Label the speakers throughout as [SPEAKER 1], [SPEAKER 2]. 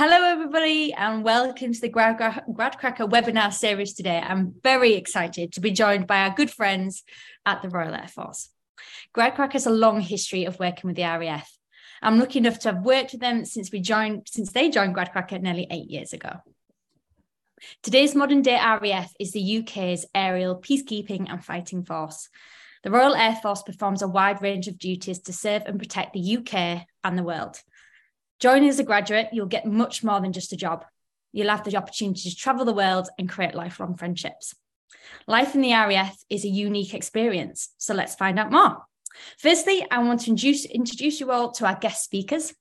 [SPEAKER 1] Hello, everybody, and welcome to the Grad, Gradcracker webinar series today. I'm very excited to be joined by our good friends at the Royal Air Force. Gradcracker has a long history of working with the RAF. I'm lucky enough to have worked with them since we joined, since they joined Gradcracker nearly eight years ago. Today's modern day RAF is the UK's aerial peacekeeping and fighting force. The Royal Air Force performs a wide range of duties to serve and protect the UK and the world. Joining as a graduate, you'll get much more than just a job. You'll have the opportunity to travel the world and create lifelong friendships. Life in the RAF is a unique experience, so let's find out more. Firstly, I want to introduce, introduce you all to our guest speakers.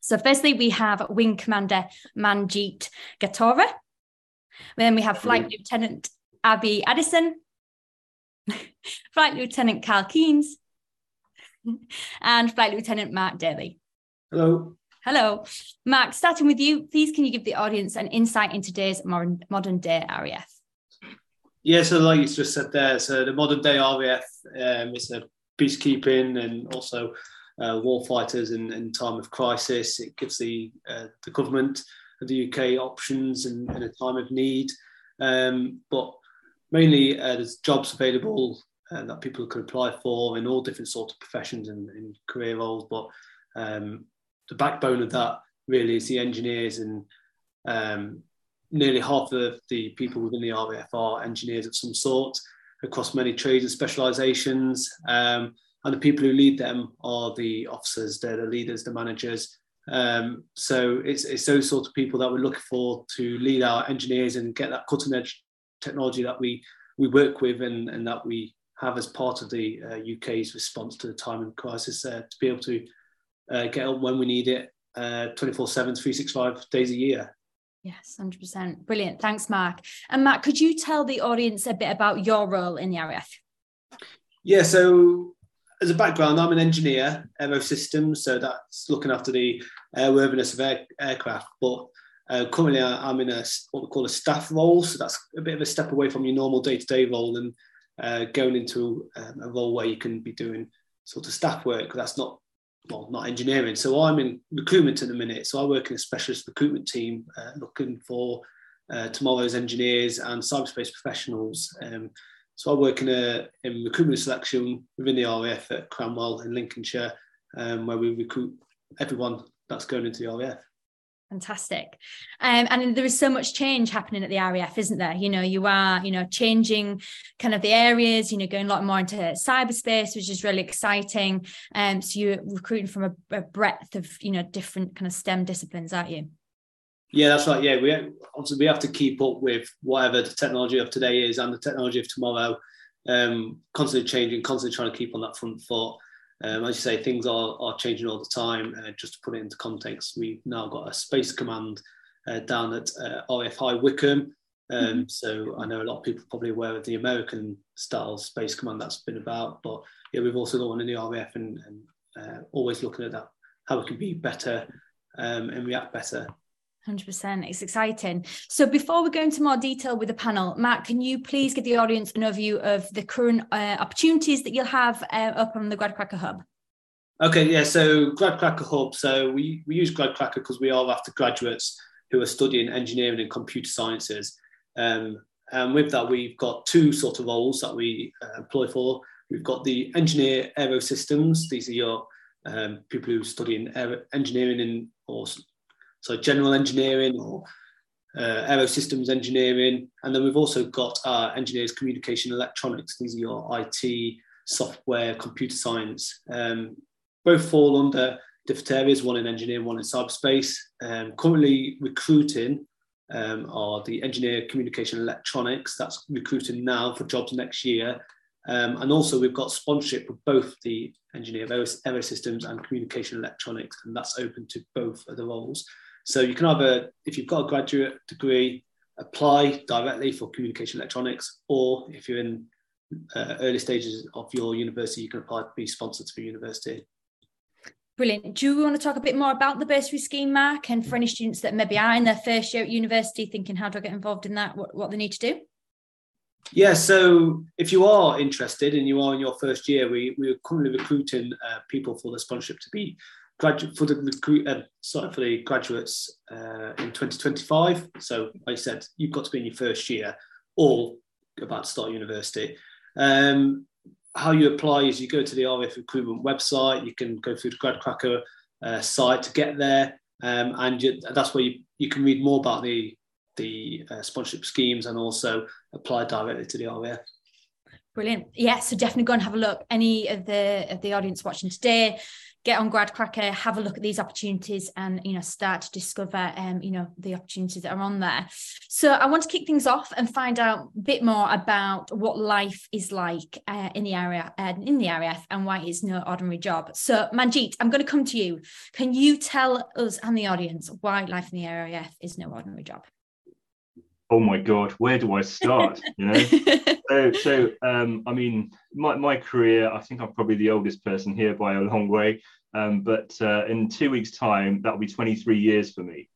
[SPEAKER 1] So, firstly, we have Wing Commander Manjeet Gatora. Then we have Flight Lieutenant Abby Addison, Flight Lieutenant Carl Keynes, and Flight Lieutenant Mark Daly.
[SPEAKER 2] Hello.
[SPEAKER 1] Hello. Mark, starting with you, please can you give the audience an insight into today's modern, modern day RAF?
[SPEAKER 2] Yeah, so like you just said there, so the modern day RAF um, is a peacekeeping and also uh, war fighters in, in time of crisis. It gives the uh, the government of the UK options in, in a time of need. Um, but mainly uh, there's jobs available uh, that people can apply for in all different sorts of professions and, and career roles. But um, the backbone of that really is the engineers and um, nearly half of the people within the RAF are engineers of some sort across many trades and specializations. Um, and the people who lead them are the officers, they're the leaders, the managers. Um, so it's, it's those sorts of people that we're looking for to lead our engineers and get that cutting edge technology that we, we work with and, and that we have as part of the uh, UK's response to the time and crisis uh, to be able to uh, get up when we need it uh, 24 7, 365 days a year.
[SPEAKER 1] Yes, 100%. Brilliant. Thanks, Mark. And Matt, could you tell the audience a bit about your role in the RAF?
[SPEAKER 2] Yeah, so as a background, I'm an engineer, aero systems, so that's looking after the airworthiness of air, aircraft. But uh, currently, I'm in a what we call a staff role, so that's a bit of a step away from your normal day-to-day role and uh, going into um, a role where you can be doing sort of staff work. That's not well, not engineering. So I'm in recruitment at the minute. So I work in a specialist recruitment team uh, looking for uh, tomorrow's engineers and cyberspace professionals. Um, so I work in a in recruitment selection within the RAF at Cranwell in Lincolnshire, um, where we recruit everyone that's going into the RAF.
[SPEAKER 1] Fantastic. Um, and there is so much change happening at the RAF, isn't there? You know, you are, you know, changing kind of the areas, you know, going a lot more into cyberspace, which is really exciting. Um, so you're recruiting from a, a breadth of, you know, different kind of STEM disciplines, aren't you?
[SPEAKER 2] Yeah, that's right. Yeah, we obviously we have to keep up with whatever the technology of today is and the technology of tomorrow. Um, constantly changing, constantly trying to keep on that front foot. Um, as you say, things are, are changing all the time. Uh, just to put it into context, we've now got a space command uh, down at uh, RAF High Wycombe. Um, mm-hmm. So I know a lot of people are probably aware of the American style space command that's been about, but yeah, we've also got one in the RAF and, and uh, always looking at that, how it can be better um, and react better
[SPEAKER 1] 100%. It's exciting. So, before we go into more detail with the panel, Matt, can you please give the audience an overview of the current uh, opportunities that you'll have uh, up on the Gradcracker Hub?
[SPEAKER 2] Okay, yeah. So, Gradcracker Hub. So, we, we use Gradcracker because we are after graduates who are studying engineering and computer sciences. Um, and with that, we've got two sort of roles that we uh, employ for. We've got the engineer aero systems. These are your um, people who study in engineering in, or so general engineering or uh, aerosystems engineering. And then we've also got engineers communication electronics. These are your IT, software, computer science. Um, both fall under different areas, one in engineering, one in cyberspace. Um, currently recruiting um, are the engineer communication electronics. That's recruiting now for jobs next year. Um, and also we've got sponsorship for both the engineer of aerosystems and communication electronics, and that's open to both of the roles. So you can either, if you've got a graduate degree, apply directly for communication electronics, or if you're in uh, early stages of your university, you can apply to be sponsored for university.
[SPEAKER 1] Brilliant. Do you want to talk a bit more about the bursary scheme, Mark, and for any students that maybe are in their first year at university thinking, how do I get involved in that? What, what they need to do?
[SPEAKER 2] Yeah, so if you are interested and you are in your first year, we, we're currently recruiting uh, people for the sponsorship to be graduate for the recruit. Uh, sorry for the graduates uh, in 2025. So, like I said, you've got to be in your first year or about to start university. Um, how you apply is you go to the RAF recruitment website. You can go through the GradCracker uh, site to get there, um, and you, that's where you, you can read more about the the uh, sponsorship schemes and also apply directly to the RAF.
[SPEAKER 1] Brilliant. Yeah, so definitely go and have a look. Any of the of the audience watching today, get on GradCracker, have a look at these opportunities, and you know start to discover um you know the opportunities that are on there. So I want to kick things off and find out a bit more about what life is like uh, in the area and uh, in the RAF and why it's no ordinary job. So Manjeet, I'm going to come to you. Can you tell us and the audience why life in the RAF is no ordinary job?
[SPEAKER 3] Oh my god where do i start you know so so um i mean my, my career i think i'm probably the oldest person here by a long way um, but uh, in two weeks time that'll be 23 years for me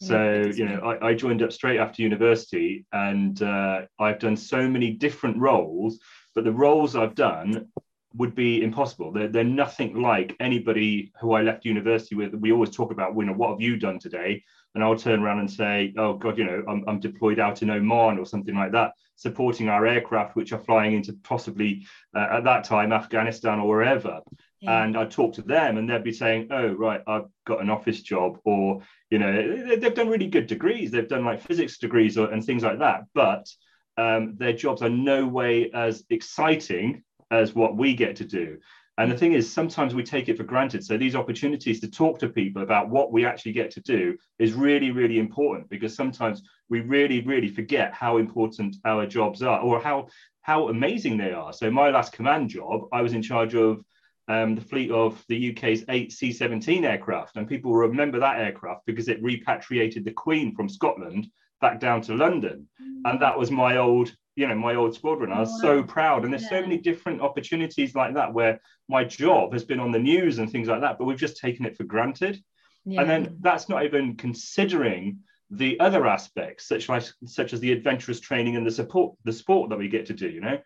[SPEAKER 3] so you know I, I joined up straight after university and uh, i've done so many different roles but the roles i've done would be impossible. They're, they're nothing like anybody who I left university with. We always talk about, you know, what have you done today? And I'll turn around and say, oh God, you know, I'm, I'm deployed out in Oman or something like that, supporting our aircraft, which are flying into possibly uh, at that time Afghanistan or wherever. Yeah. And I'd talk to them and they'd be saying, oh, right, I've got an office job. Or, you know, they've done really good degrees. They've done like physics degrees or, and things like that. But um, their jobs are no way as exciting as what we get to do. And the thing is, sometimes we take it for granted. So these opportunities to talk to people about what we actually get to do is really, really important because sometimes we really, really forget how important our jobs are or how how amazing they are. So my last command job, I was in charge of um, the fleet of the UK's eight C-17 aircraft, and people remember that aircraft because it repatriated the Queen from Scotland back down to London, and that was my old you know my old squadron. I was so proud, and there's yeah. so many different opportunities like that where my job has been on the news and things like that, but we've just taken it for granted. Yeah. And then that's not even considering the other aspects, such as such as the adventurous training and the support, the sport that we get to do. You know,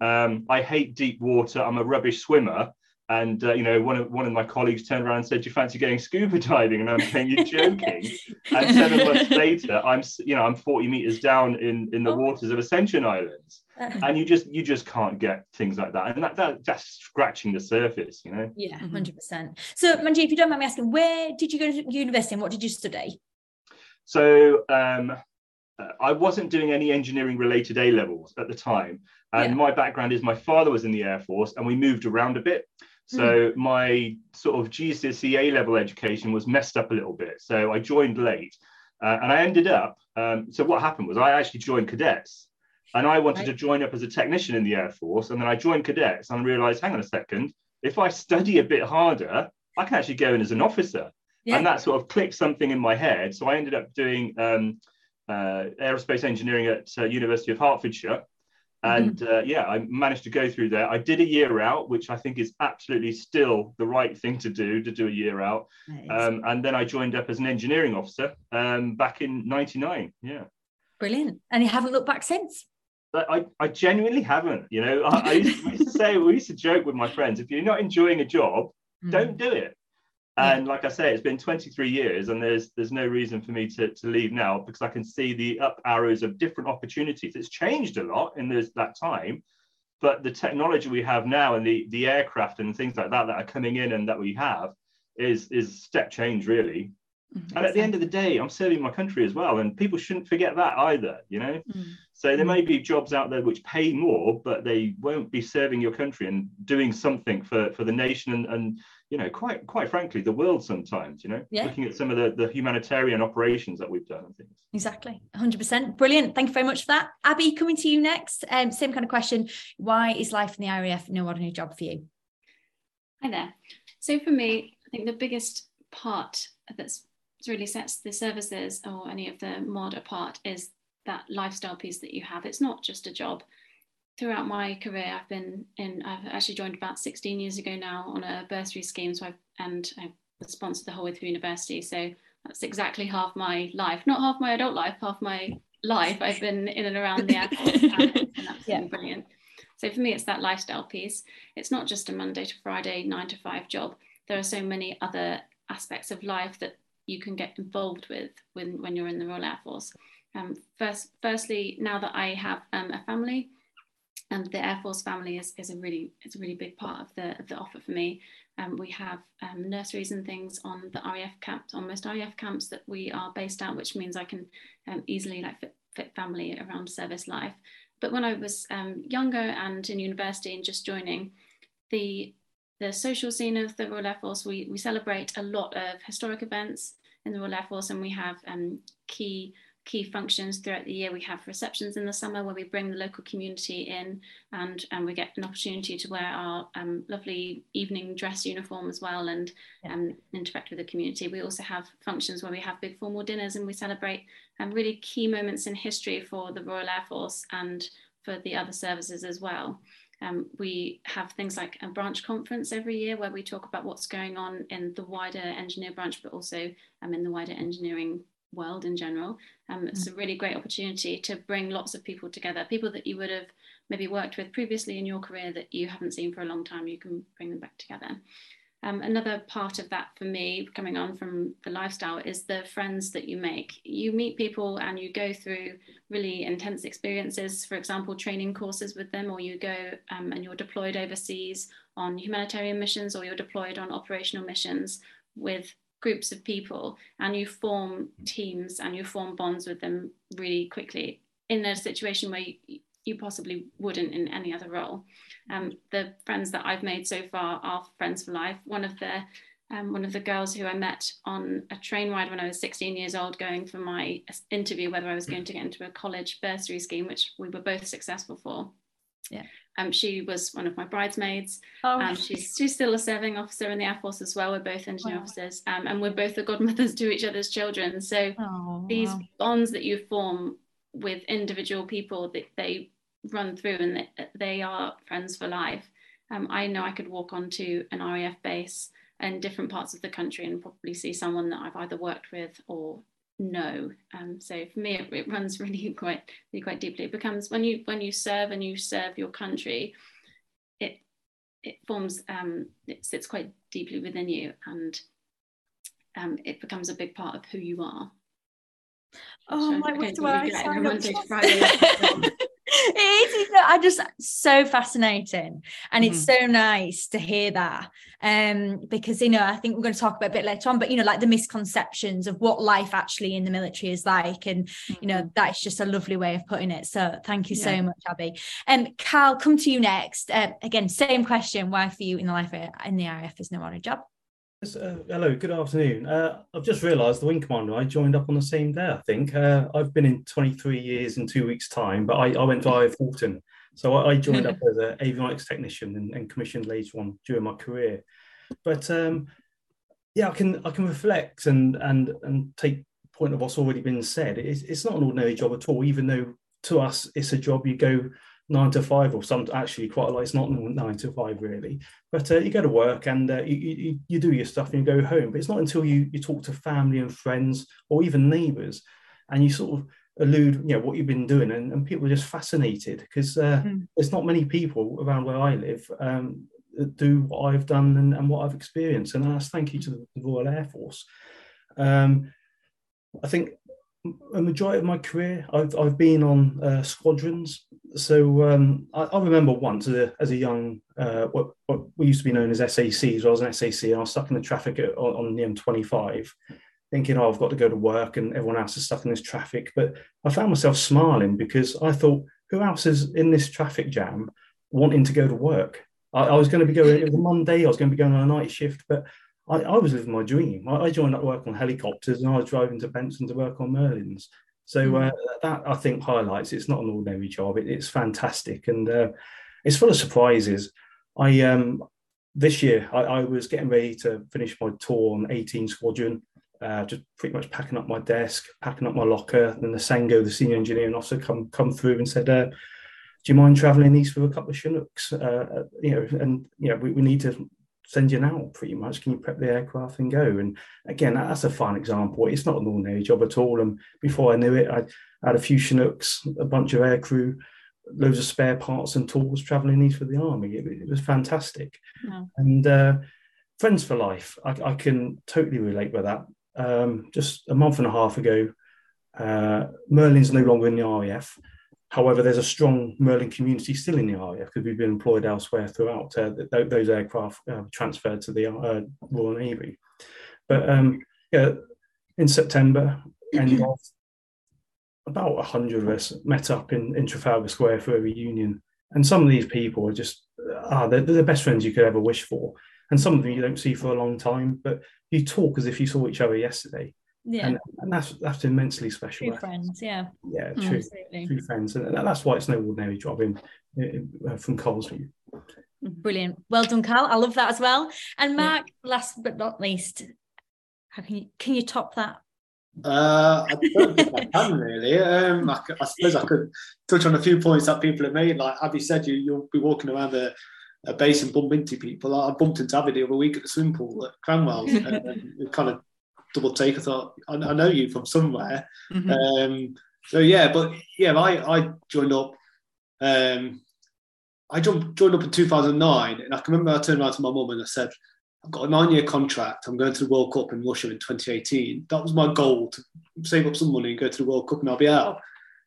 [SPEAKER 3] um, I hate deep water. I'm a rubbish swimmer, and uh, you know, one of one of my colleagues turned around and said, "Do you fancy going scuba diving?" And I'm saying, "You're joking." and seven months later, I'm you know I'm 40 meters down in in the oh. waters of Ascension Islands, and you just you just can't get things like that, and that, that that's scratching the surface, you know.
[SPEAKER 1] Yeah, 100. percent So, Manji, if you don't mind me asking, where did you go to university and what did you study?
[SPEAKER 3] So. um I wasn't doing any engineering related A levels at the time. And yeah. my background is my father was in the Air Force and we moved around a bit. So mm. my sort of GCSE A level education was messed up a little bit. So I joined late, uh, and I ended up. Um, so what happened was I actually joined cadets, and I wanted right. to join up as a technician in the Air Force, and then I joined cadets, and I realised, hang on a second, if I study a bit harder, I can actually go in as an officer. Yeah. And that sort of clicked something in my head. So I ended up doing um, uh, aerospace engineering at uh, University of Hertfordshire. Mm-hmm. And uh, yeah, I managed to go through there. I did a year out, which I think is absolutely still the right thing to do to do a year out. Um, and then I joined up as an engineering officer um, back in '99. Yeah,
[SPEAKER 1] brilliant. And you haven't looked back since.
[SPEAKER 3] But I, I genuinely haven't. You know, I, I, used, I, used, to say, we used to joke with my friends: if you're not enjoying a job, mm. don't do it. And like I say, it's been 23 years, and there's there's no reason for me to, to leave now because I can see the up arrows of different opportunities. It's changed a lot in this, that time, but the technology we have now and the the aircraft and things like that that are coming in and that we have is is step change really. Mm-hmm. And at the end of the day, I'm serving my country as well, and people shouldn't forget that either. You know, mm-hmm. so there may be jobs out there which pay more, but they won't be serving your country and doing something for for the nation and and you know, quite quite frankly, the world sometimes, you know, yeah. looking at some of the, the humanitarian operations that we've done and things.
[SPEAKER 1] Exactly. 100%. Brilliant. Thank you very much for that. Abby, coming to you next. Um, same kind of question. Why is life in the RAF no ordinary job for you?
[SPEAKER 4] Hi there. So for me, I think the biggest part that's really sets the services or any of the mod apart is that lifestyle piece that you have. It's not just a job throughout my career, I've been in, I've actually joined about 16 years ago now on a bursary scheme. So I've, and I was sponsored the whole way through university. So that's exactly half my life, not half my adult life, half my life. I've been in and around the airport and, and that's yeah. brilliant. So for me, it's that lifestyle piece. It's not just a Monday to Friday, nine to five job. There are so many other aspects of life that you can get involved with when, when you're in the Royal Air Force. Um, first, firstly, now that I have um, a family, and the Air Force family is, is a really it's a really big part of the the offer for me. Um, we have um, nurseries and things on the RAF camps, on most RAF camps that we are based at, which means I can um, easily like fit, fit, family around service life. But when I was um, younger and in university and just joining, the the social scene of the Royal Air Force, we, we celebrate a lot of historic events in the Royal Air Force, and we have um, key key functions throughout the year. We have receptions in the summer where we bring the local community in and, and we get an opportunity to wear our um, lovely evening dress uniform as well and um, interact with the community. We also have functions where we have big formal dinners and we celebrate um, really key moments in history for the Royal Air Force and for the other services as well. Um, we have things like a branch conference every year where we talk about what's going on in the wider engineer branch, but also um, in the wider engineering world in general. Um, it's a really great opportunity to bring lots of people together, people that you would have maybe worked with previously in your career that you haven't seen for a long time, you can bring them back together. Um, another part of that for me, coming on from the lifestyle, is the friends that you make. You meet people and you go through really intense experiences, for example, training courses with them, or you go um, and you're deployed overseas on humanitarian missions, or you're deployed on operational missions with groups of people and you form teams and you form bonds with them really quickly in a situation where you, you possibly wouldn't in any other role. Um, the friends that I've made so far are friends for life. One of the um, one of the girls who I met on a train ride when I was 16 years old, going for my interview whether I was going to get into a college bursary scheme, which we were both successful for.
[SPEAKER 1] Yeah.
[SPEAKER 4] Um, she was one of my bridesmaids. Oh. Um, she's, she's still a serving officer in the Air Force as well. We're both engineer wow. officers, um, and we're both the godmothers to each other's children. So oh, these wow. bonds that you form with individual people, that they run through, and they, they are friends for life. Um, I know I could walk onto an RAF base in different parts of the country and probably see someone that I've either worked with or no. Um, so for me, it, it, runs really quite really quite deeply. It becomes when you when you serve and you serve your country, it it forms um, it sits quite deeply within you, and um, it becomes a big part of who you are.
[SPEAKER 1] Oh my! I sign up it is I just so fascinating and it's mm-hmm. so nice to hear that um because you know I think we're going to talk about a bit later on but you know like the misconceptions of what life actually in the military is like and mm-hmm. you know mm-hmm. that's just a lovely way of putting it so thank you yeah. so much Abby and um, Cal come to you next uh, again same question why for you in the life in the RAF is no honor job
[SPEAKER 5] uh, hello, good afternoon. Uh, I've just realised the Wing Commander I joined up on the same day. I think uh, I've been in 23 years in two weeks' time, but I, I went via Halton, so I, I joined up as an avionics technician and, and, commissioned later on during my career. But um, yeah, I can I can reflect and and and take point of what's already been said. It's, it's not an ordinary job at all, even though to us it's a job you go nine to five or some actually quite a lot. It's not nine to five really, but uh, you go to work and uh, you, you, you do your stuff and you go home. But it's not until you you talk to family and friends or even neighbours, and you sort of allude you know what you've been doing and, and people are just fascinated because uh, mm. there's not many people around where I live um, that do what I've done and, and, what I've experienced and that's thank you to the Royal Air Force um, I think a majority of my career, I've, I've been on uh, squadrons. So um, I, I, remember once as a, as a young, uh, what, what, we used to be known as SACs. I was an SAC and I was stuck in the traffic at, on, on, the M25, thinking, oh, I've got to go to work and everyone else is stuck in this traffic. But I found myself smiling because I thought, who else is in this traffic jam wanting to go to work? I, I was going to be going, it was a Monday, I was going to be going on a night shift, but I, I was living my dream. I, I, joined up to work on helicopters and I was driving to Benson to work on Merlins. So mm. uh, that I think highlights it's not an ordinary job. It, it's fantastic and uh, it's full of surprises. I um, this year I, I, was getting ready to finish my tour on 18 Squadron, uh, just pretty much packing up my desk, packing up my locker. Then the SEngO, the senior engineering officer, come come through and said, uh, "Do you mind travelling east with a couple of Chinooks? Uh, uh, you know, and you know, we, we need to send you now pretty much can you prep the aircraft and go and again that's a fine example it's not an ordinary job at all and before i knew it i had a few chinooks a bunch of aircrew loads of spare parts and tools traveling these for the army it, it was fantastic and uh, friends for life. I, I, can totally relate with that. Um, just a month and a half ago, uh, Merlin's no longer in the RAF. However, there's a strong Merlin community still in the RAF because we've been employed elsewhere throughout. Uh, th- those aircraft uh, transferred to the uh, Royal Navy. But um, yeah, in September, end of about 100 of us met up in, in Trafalgar Square for a reunion. And some of these people are just, ah, they're, they're, the best friends you could ever wish for. And some of them you don't see for a long time, but you talk as if you saw each other yesterday. Yeah. And, and that's that's immensely special.
[SPEAKER 1] True friends, yeah.
[SPEAKER 5] Yeah, true, Absolutely. true friends. And that's why it's no ordinary job in, in uh, from Cole's view.
[SPEAKER 1] Brilliant. Well done, Carl. I love that as well. And Mark, yeah. last but not least, how can you can you top that
[SPEAKER 2] uh, I don't think I can really. Um, I, I, suppose I could touch on a few points that people have made. Like Abby said, you you'll be walking around a, a base and bump into people. I bumped into Abby the other week at the swimming pool at Cranwell. and kind of double take. I thought I, I know you from somewhere. Mm-hmm. Um, so yeah, but yeah, I I joined up. Um, I jumped, joined up in 2009, and I can remember I turned around to my mum and I said, I've got a nine-year contract. I'm going to the World Cup in Russia in 2018. That was my goal to save up some money and go to the World Cup, and I'll be out.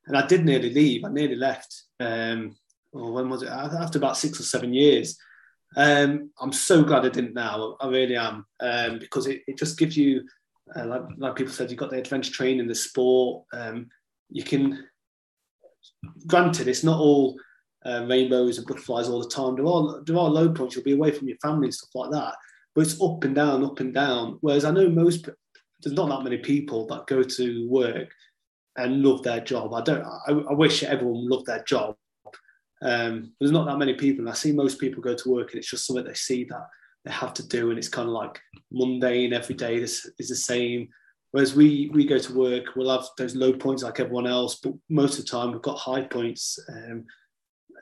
[SPEAKER 2] And I did nearly leave. I nearly left. Um, or when was it? After about six or seven years. Um, I'm so glad I didn't now. I really am um, because it, it, just gives you, uh, like, like, people said, you've got the adventure training, the sport. Um, you can, granted, it's not all uh, rainbows and butterflies all the time. There are there are low points. You'll be away from your family and stuff like that but it's up and down, up and down. Whereas I know most there's not that many people that go to work and love their job. I don't. I, I wish everyone loved their job. Um, there's not that many people, and I see most people go to work and it's just something they see that they have to do, and it's kind of like mundane every day. This is the same. Whereas we we go to work, we'll have those low points like everyone else, but most of the time we've got high points. Um,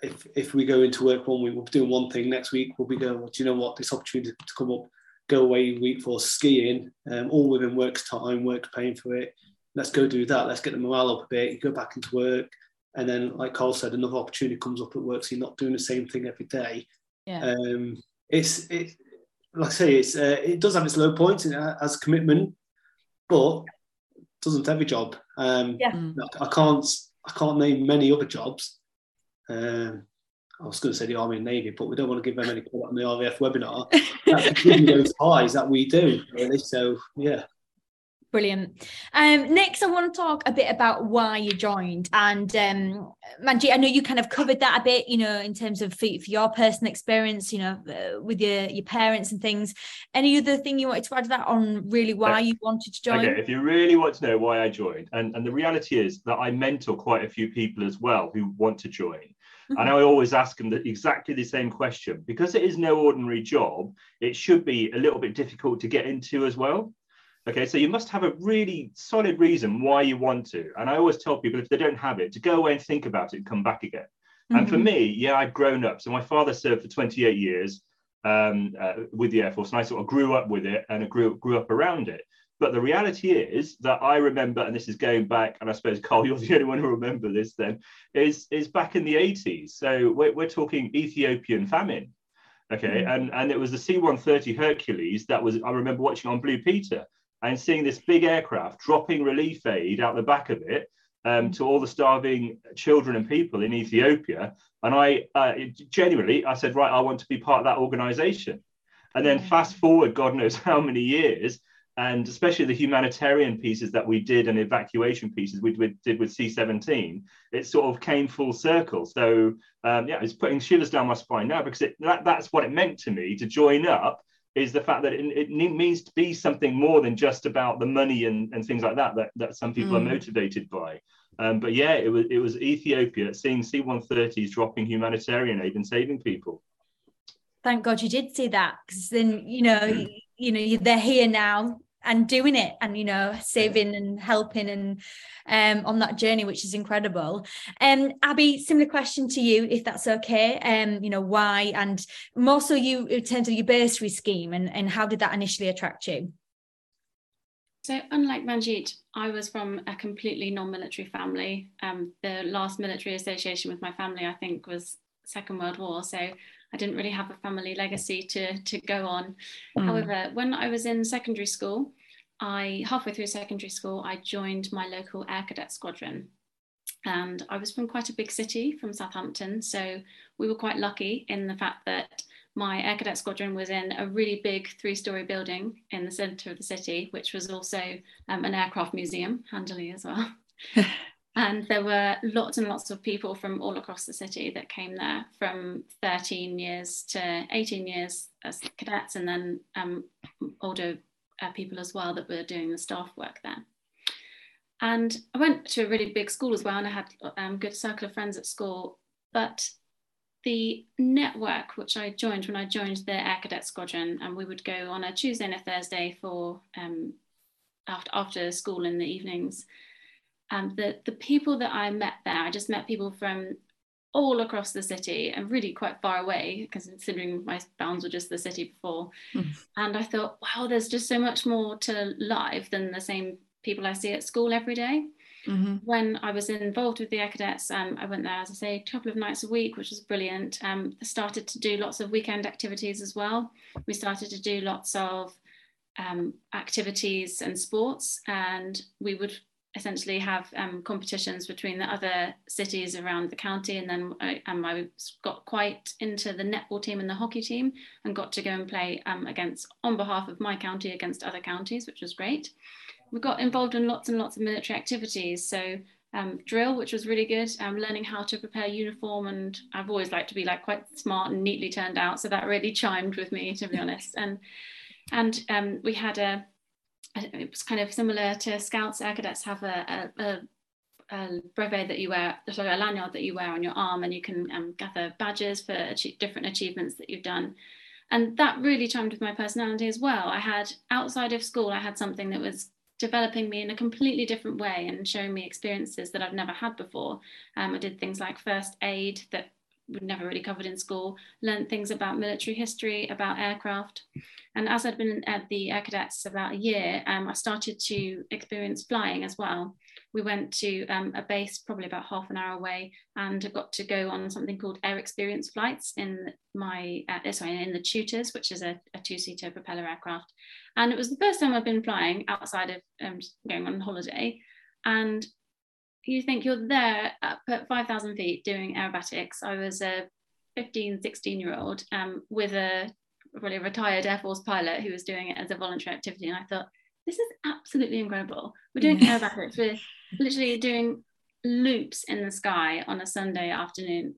[SPEAKER 2] if if we go into work one week, we're doing one thing. Next week we'll be going. Well, do you know what? This opportunity to come up, go away week for skiing, um, all within work's time. Work's paying for it. Let's go do that. Let's get the morale up a bit. You go back into work, and then, like Carl said, another opportunity comes up at work. So you're not doing the same thing every day.
[SPEAKER 1] Yeah.
[SPEAKER 2] Um, it's it. Like I say, it's uh, it does have its low points as commitment, but doesn't every job. Um,
[SPEAKER 1] yeah.
[SPEAKER 2] I can't I can't name many other jobs um, I was going to say the Army and Navy, but we don't want to give them any credit on the RAF webinar. That's those highs that we do, really. So, yeah.
[SPEAKER 1] Brilliant. Um, next, I want to talk a bit about why you joined. And um, Manjeet, I know you kind of covered that a bit, you know, in terms of for, for your personal experience, you know, uh, with your your parents and things. Any other thing you wanted to add to that on really why you wanted to join?
[SPEAKER 3] Okay, if you really want to know why I joined, and, and the reality is that I mentor quite a few people as well who want to join. Mm-hmm. And I always ask them that exactly the same question because it is no ordinary job. It should be a little bit difficult to get into as well. Okay, so you must have a really solid reason why you want to. And I always tell people if they don't have it, to go away and think about it and come back again. Mm-hmm. And for mm-hmm. me, yeah, I'd grown up. So my father served for 28 years um, uh, with the Air Force, and I sort of grew up with it and grew, grew up around it. But the reality is that I remember, and this is going back, and I suppose Carl, you're the only one who remember this. Then is is back in the 80s. So we're, we're talking Ethiopian famine, okay, mm-hmm. and and it was the C-130 Hercules that was I remember watching on Blue Peter, and seeing this big aircraft dropping relief aid out the back of it um, to all the starving children and people in Ethiopia. And I uh, genuinely, I said, right, I want to be part of that organization. And then fast forward, God knows how many years, and especially the humanitarian pieces that we did and evacuation pieces we, we did with C-17, it sort of came full circle. So um, yeah, it's putting shivers down my spine now because it, that, that's what it meant to me to join up is the fact that it, it means to be something more than just about the money and, and things like that, that that some people mm. are motivated by. Um, but yeah, it was it was Ethiopia seeing C-130s dropping humanitarian aid and saving people.
[SPEAKER 1] Thank God you did see that, because then you know you, you know they're here now and doing it and you know saving and helping and um on that journey which is incredible um abby similar question to you if that's okay um you know why and more so you in terms of your bursary scheme and and how did that initially attract you
[SPEAKER 4] so unlike Manjeet, I was from a completely non-military family. Um, the last military association with my family, I think, was Second World War. So I didn't really have a family legacy to, to go on.
[SPEAKER 1] Mm.
[SPEAKER 4] However, when I was in secondary school, I halfway through secondary school, I joined my local air cadet squadron. And I was from quite a big city from Southampton. So we were quite lucky in the fact that my air cadet squadron was in a really big three story building in the center of the city, which was also um, an aircraft museum, handily as well. and there were lots and lots of people from all across the city that came there from 13 years to 18 years as cadets, and then um, older uh, people as well that were doing the staff work there. And I went to a really big school as well, and I had a um, good circle of friends at school. But the network which I joined when I joined the Air Cadet Squadron, and we would go on a Tuesday and a Thursday for um, after after school in the evenings. Um, the the people that I met there, I just met people from all across the city and really quite far away, because considering my bounds were just the city before. Mm. And I thought, wow, there's just so much more to life than the same people I see at school every day. Mm-hmm. When I was involved with the Air Cadets, um, I went there, as I say, a couple of nights a week, which was brilliant. Um, I started to do lots of weekend activities as well. We started to do lots of um, activities and sports, and we would essentially have um, competitions between the other cities around the county. And then I, um, I got quite into the netball team and the hockey team and got to go and play um, against, on behalf of my county, against other counties, which was great we got involved in lots and lots of military activities. So um, drill, which was really good, um, learning how to prepare uniform. And I've always liked to be like quite smart and neatly turned out. So that really chimed with me, to be honest. And and um, we had a, it was kind of similar to Scouts. Air cadets have a, a, a a brevet that you wear, sorry, a lanyard that you wear on your arm, and you can um, gather badges for ach- different achievements that you've done. And that really chimed with my personality as well. I had outside of school, I had something that was developing me in a completely different way and showing me experiences that I've never had before. Um, I did things like first aid that we'd never really covered in school, learned things about military history, about aircraft. And as I'd been at the Air Cadets about a year, um, I started to experience flying as well. We went to um, a base probably about half an hour away and I got to go on something called air experience flights in my, uh, sorry, in the Tutors, which is a, a two-seater propeller aircraft. And it was the first time I've been flying outside of um, going on holiday. And you think you're there up at 5,000 feet doing aerobatics. I was a 15, 16 year old um, with a really retired Air Force pilot who was doing it as a voluntary activity. And I thought, this is absolutely incredible. We're doing aerobatics. We're literally doing loops in the sky on a Sunday afternoon.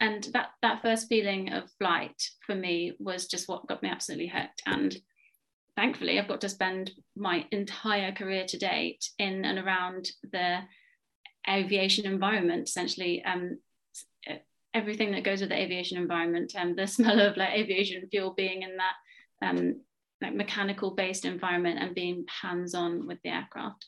[SPEAKER 4] And that, that first feeling of flight for me was just what got me absolutely hooked. And thankfully, I've got to spend my entire career to date in and around the aviation environment essentially um, everything that goes with the aviation environment and the smell of like aviation fuel being in that um, like mechanical based environment and being hands on with the aircraft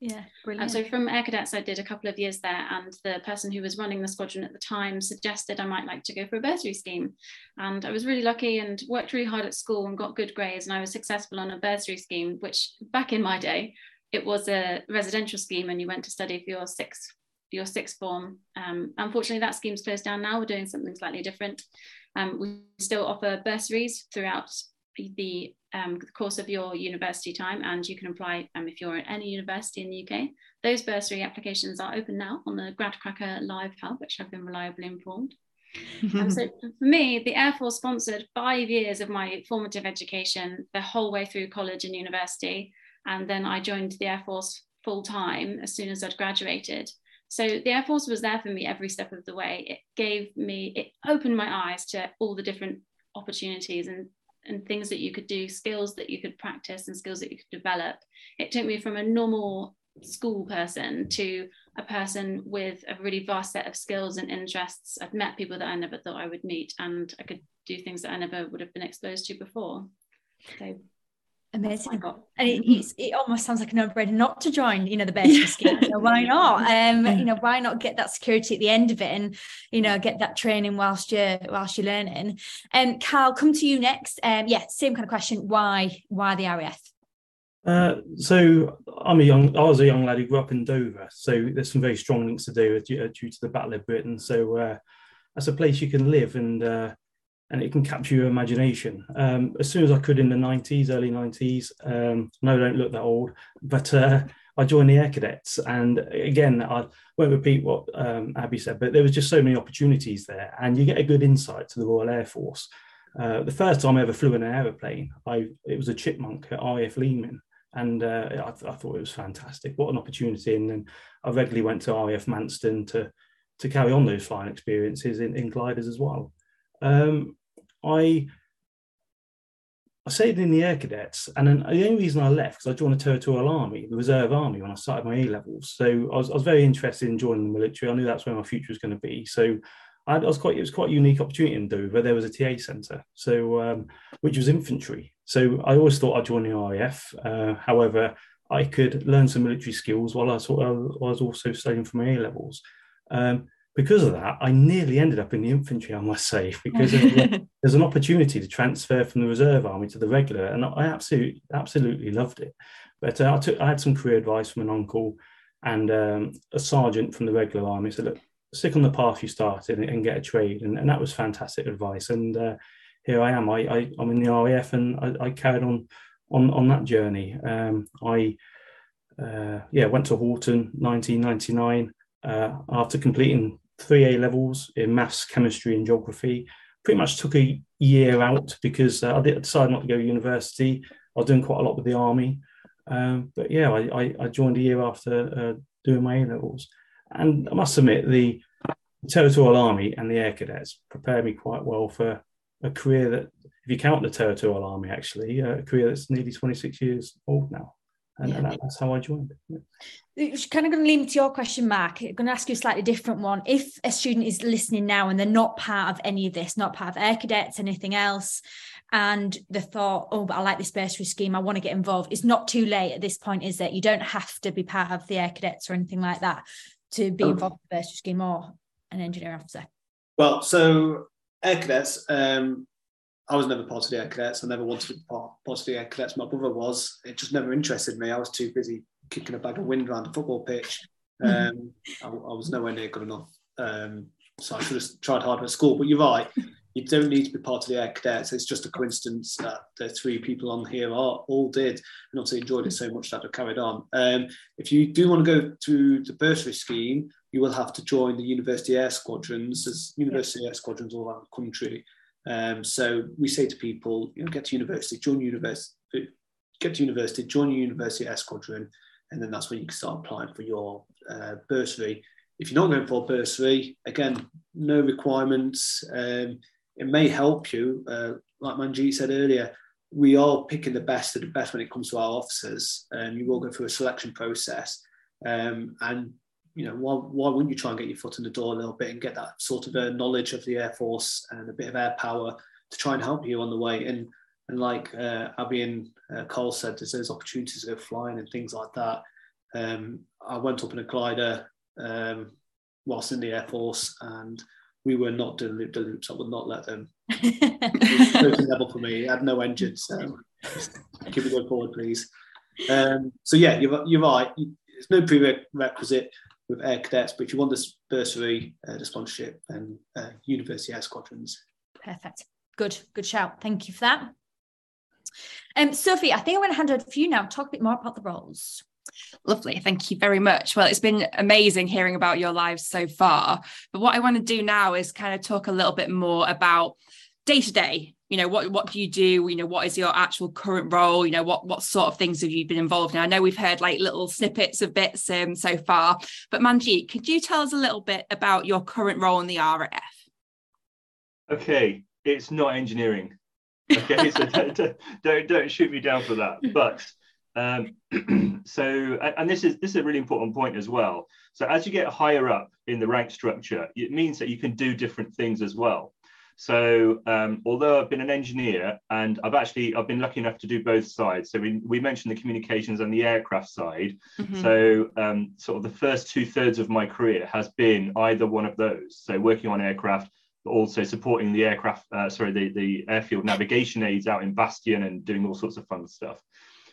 [SPEAKER 1] yeah
[SPEAKER 4] brilliant. so from air cadets i did a couple of years there and the person who was running the squadron at the time suggested i might like to go for a bursary scheme and i was really lucky and worked really hard at school and got good grades and i was successful on a bursary scheme which back in my day it was a residential scheme and you went to study for your sixth your sixth form. Um, unfortunately, that scheme's closed down now. We're doing something slightly different. Um, we still offer bursaries throughout the um, course of your university time, and you can apply um, if you're at any university in the UK. Those bursary applications are open now on the Gradcracker Live Hub, which I've been reliably informed. um, so for me, the Air Force sponsored five years of my formative education, the whole way through college and university. And then I joined the Air Force full time as soon as I'd graduated. So the Air Force was there for me every step of the way. It gave me, it opened my eyes to all the different opportunities and, and things that you could do, skills that you could practice and skills that you could develop. It took me from a normal school person to a person with a really vast set of skills and interests. I've met people that I never thought I would meet and I could do things that I never would have been exposed to before. So
[SPEAKER 1] Amazing. Oh and it, it almost sounds like a no-brainer not to join, you know, the best scheme. So why not? Um, you know, why not get that security at the end of it and, you know, get that training whilst you're whilst you're learning. Um, Carl, come to you next. Um, yeah, same kind of question. Why, why the RAF?
[SPEAKER 5] Uh, so I'm a young, I was a young lad who grew up in Dover. So there's some very strong links to do due, due to the Battle of Britain. So uh, that's a place you can live and uh, and it can capture your imagination. Um, as soon as I could in the 90s, early 90s, um, no, don't look that old, but uh, I joined the Air Cadets. And again, I won't repeat what um, Abby said, but there was just so many opportunities there, and you get a good insight to the Royal Air Force. Uh, the first time I ever flew in an aeroplane, I it was a Chipmunk at RAF Leman, and uh, I, I, thought it was fantastic. What an opportunity! And then I regularly went to RAF Manston to to carry on those flying experiences in, in gliders as well. Um, I I stayed in the Air Cadets, and then the only reason I left because I joined the Territorial Army, the Reserve Army, when I started my A levels. So I was, I was very interested in joining the military. I knew that's where my future was going to be. So I, was quite it was quite a unique opportunity in Dover. There was a TA centre, so um, which was infantry. So I always thought I'd join the RAF. Uh, however, I could learn some military skills while I, I was also studying for my A levels. Um, because of that, I nearly ended up in the infantry, I must say, because there's an opportunity to transfer from the reserve army to the regular, and I absolutely, absolutely loved it. But uh, I, took, I had some career advice from an uncle and um, a sergeant from the regular army said, "Look, stick on the path you started and, and get a trade," and, and, that was fantastic advice. And uh, here I am. I, I am in the RAF, and I, I, carried on on on that journey. Um, I uh, yeah went to Halton, 1999. Uh, after completing three A levels in maths, chemistry, and geography. Pretty much took a year out because uh, I decided not to go to university. I was doing quite a lot with the army. Um, but yeah, I, I, I, joined a year after uh, doing my A levels. And I must admit, the Territorial Army and the Air Cadets prepared me quite well for a career that, if you count the Territorial Army, actually, uh, a career that's nearly 26 years old now and, yeah. and that's how I joined. Yeah.
[SPEAKER 1] It's kind of going to lead me to your question, Mark. I'm going to ask you a slightly different one. If a student is listening now and they're not part of any of this, not part of Air Cadets, anything else, and the thought, oh, but I like this bursary scheme, I want to get involved, it's not too late at this point, is that you don't have to be part of the Air Cadets or anything like that to be involved in the bursary scheme or an engineer officer?
[SPEAKER 2] Well, so Air Cadets, um, I was never part of the Air Cadets. I never wanted to be part, part of the Air Cadets. My brother was. It just never interested me. I was too busy kicking a bag of wind around a football pitch. Mm-hmm. Um, I, I, was nowhere near good enough. Um, so I should have tried harder at school. But you're right. You don't need to be part of the Air Cadets. It's just a coincidence that the three people on here are all did and also enjoyed it so much that they've carried on. Um, if you do want to go to the bursary scheme, you will have to join the University Air Squadrons. There's University Air Squadrons all around the country. Um, so we say to people, you know, get to university, join university, get to university, join your university squadron, and then that's when you can start applying for your uh, bursary. If you're not going for a bursary, again, no requirements. Um, it may help you, uh, like Manjeet said earlier. We are picking the best of the best when it comes to our officers, and you will go through a selection process. Um, and you know, why, why wouldn't you try and get your foot in the door a little bit and get that sort of a knowledge of the Air Force and a bit of air power to try and help you on the way? And and like uh, Abby and uh, Cole said, there's those opportunities to go flying and things like that. Um, I went up in a glider um, whilst in the Air Force, and we were not doing loop the loops. I would not let them. it was level for me. It had no engine, so keep it going forward, please. Um, so yeah, you're, you're right. There's no prerequisite with Air Cadets, but if you want this bursary, uh, the sponsorship, and uh, University Air Squadrons.
[SPEAKER 1] Perfect. Good, good shout. Thank you for that. Um, Sophie, I think I'm going to hand over to you now. Talk a bit more about the roles.
[SPEAKER 6] Lovely. Thank you very much. Well, it's been amazing hearing about your lives so far. But what I want to do now is kind of talk a little bit more about day to day you know what what do you do? You know what is your actual current role? You know what what sort of things have you been involved in? I know we've heard like little snippets of bits um, so far but manjeet could you tell us a little bit about your current role in the raf
[SPEAKER 3] okay it's not engineering. Okay so don't, don't, don't shoot me down for that but um, so and this is this is a really important point as well. So as you get higher up in the rank structure it means that you can do different things as well so um, although I've been an engineer and I've actually I've been lucky enough to do both sides. So we, we mentioned the communications and the aircraft side. Mm-hmm. So um, sort of the first two thirds of my career has been either one of those. So working on aircraft, but also supporting the aircraft, uh, sorry, the, the airfield navigation aids out in Bastion and doing all sorts of fun stuff.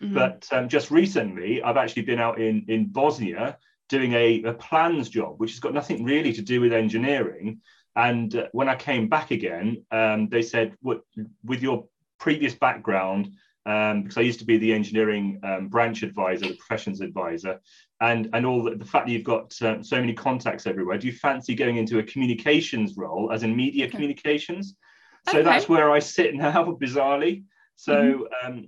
[SPEAKER 3] Mm-hmm. But um, just recently, I've actually been out in, in Bosnia doing a, a plans job, which has got nothing really to do with engineering, And uh, when I came back again, um, they said, "What with your previous background?" Um, because I used to be the engineering um, branch advisor, the professions advisor, and and all the, the fact that you've got uh, so many contacts everywhere. Do you fancy going into a communications role, as in media okay. communications? So okay. that's where I sit now, bizarrely. So mm-hmm.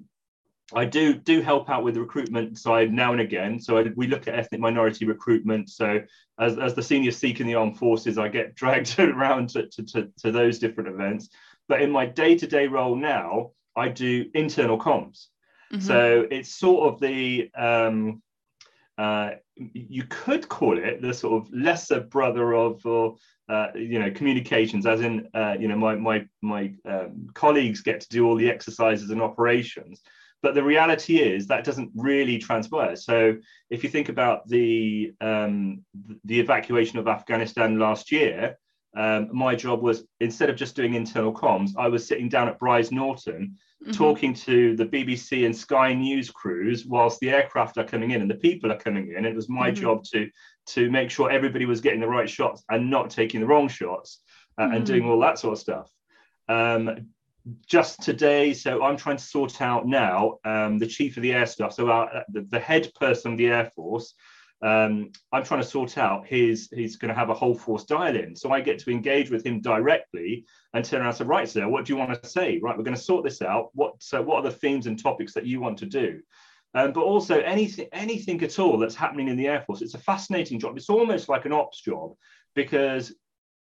[SPEAKER 3] I do do help out with the recruitment side now and again. So I, we look at ethnic minority recruitment. So as, as the senior Sikh in the armed forces, I get dragged around to, to, to, to those different events. But in my day to day role now, I do internal comms. Mm-hmm. So it's sort of the um, uh, you could call it the sort of lesser brother of or uh, you know communications as in uh, you know my my my um, colleagues get to do all the exercises and operations but the reality is that doesn't really transpire. So if you think about the um, the evacuation of Afghanistan last year, um, my job was instead of just doing internal comms, I was sitting down at Brize Norton mm-hmm. talking to the BBC and Sky News crews whilst the aircraft are coming in and the people are coming in. It was my mm-hmm. job to to make sure everybody was getting the right shots and not taking the wrong shots uh, mm-hmm. and doing all that sort of stuff. Um, just today, so I'm trying to sort out now um, the chief of the air staff, so our, the, the, head person of the Air Force. Um, I'm trying to sort out his, he's going to have a whole force dial in. So I get to engage with him directly and turn around and say, right, sir, what do you want to say? Right, we're going to sort this out. What, so what are the themes and topics that you want to do? Um, but also anything, anything at all that's happening in the Air Force. It's a fascinating job. It's almost like an ops job because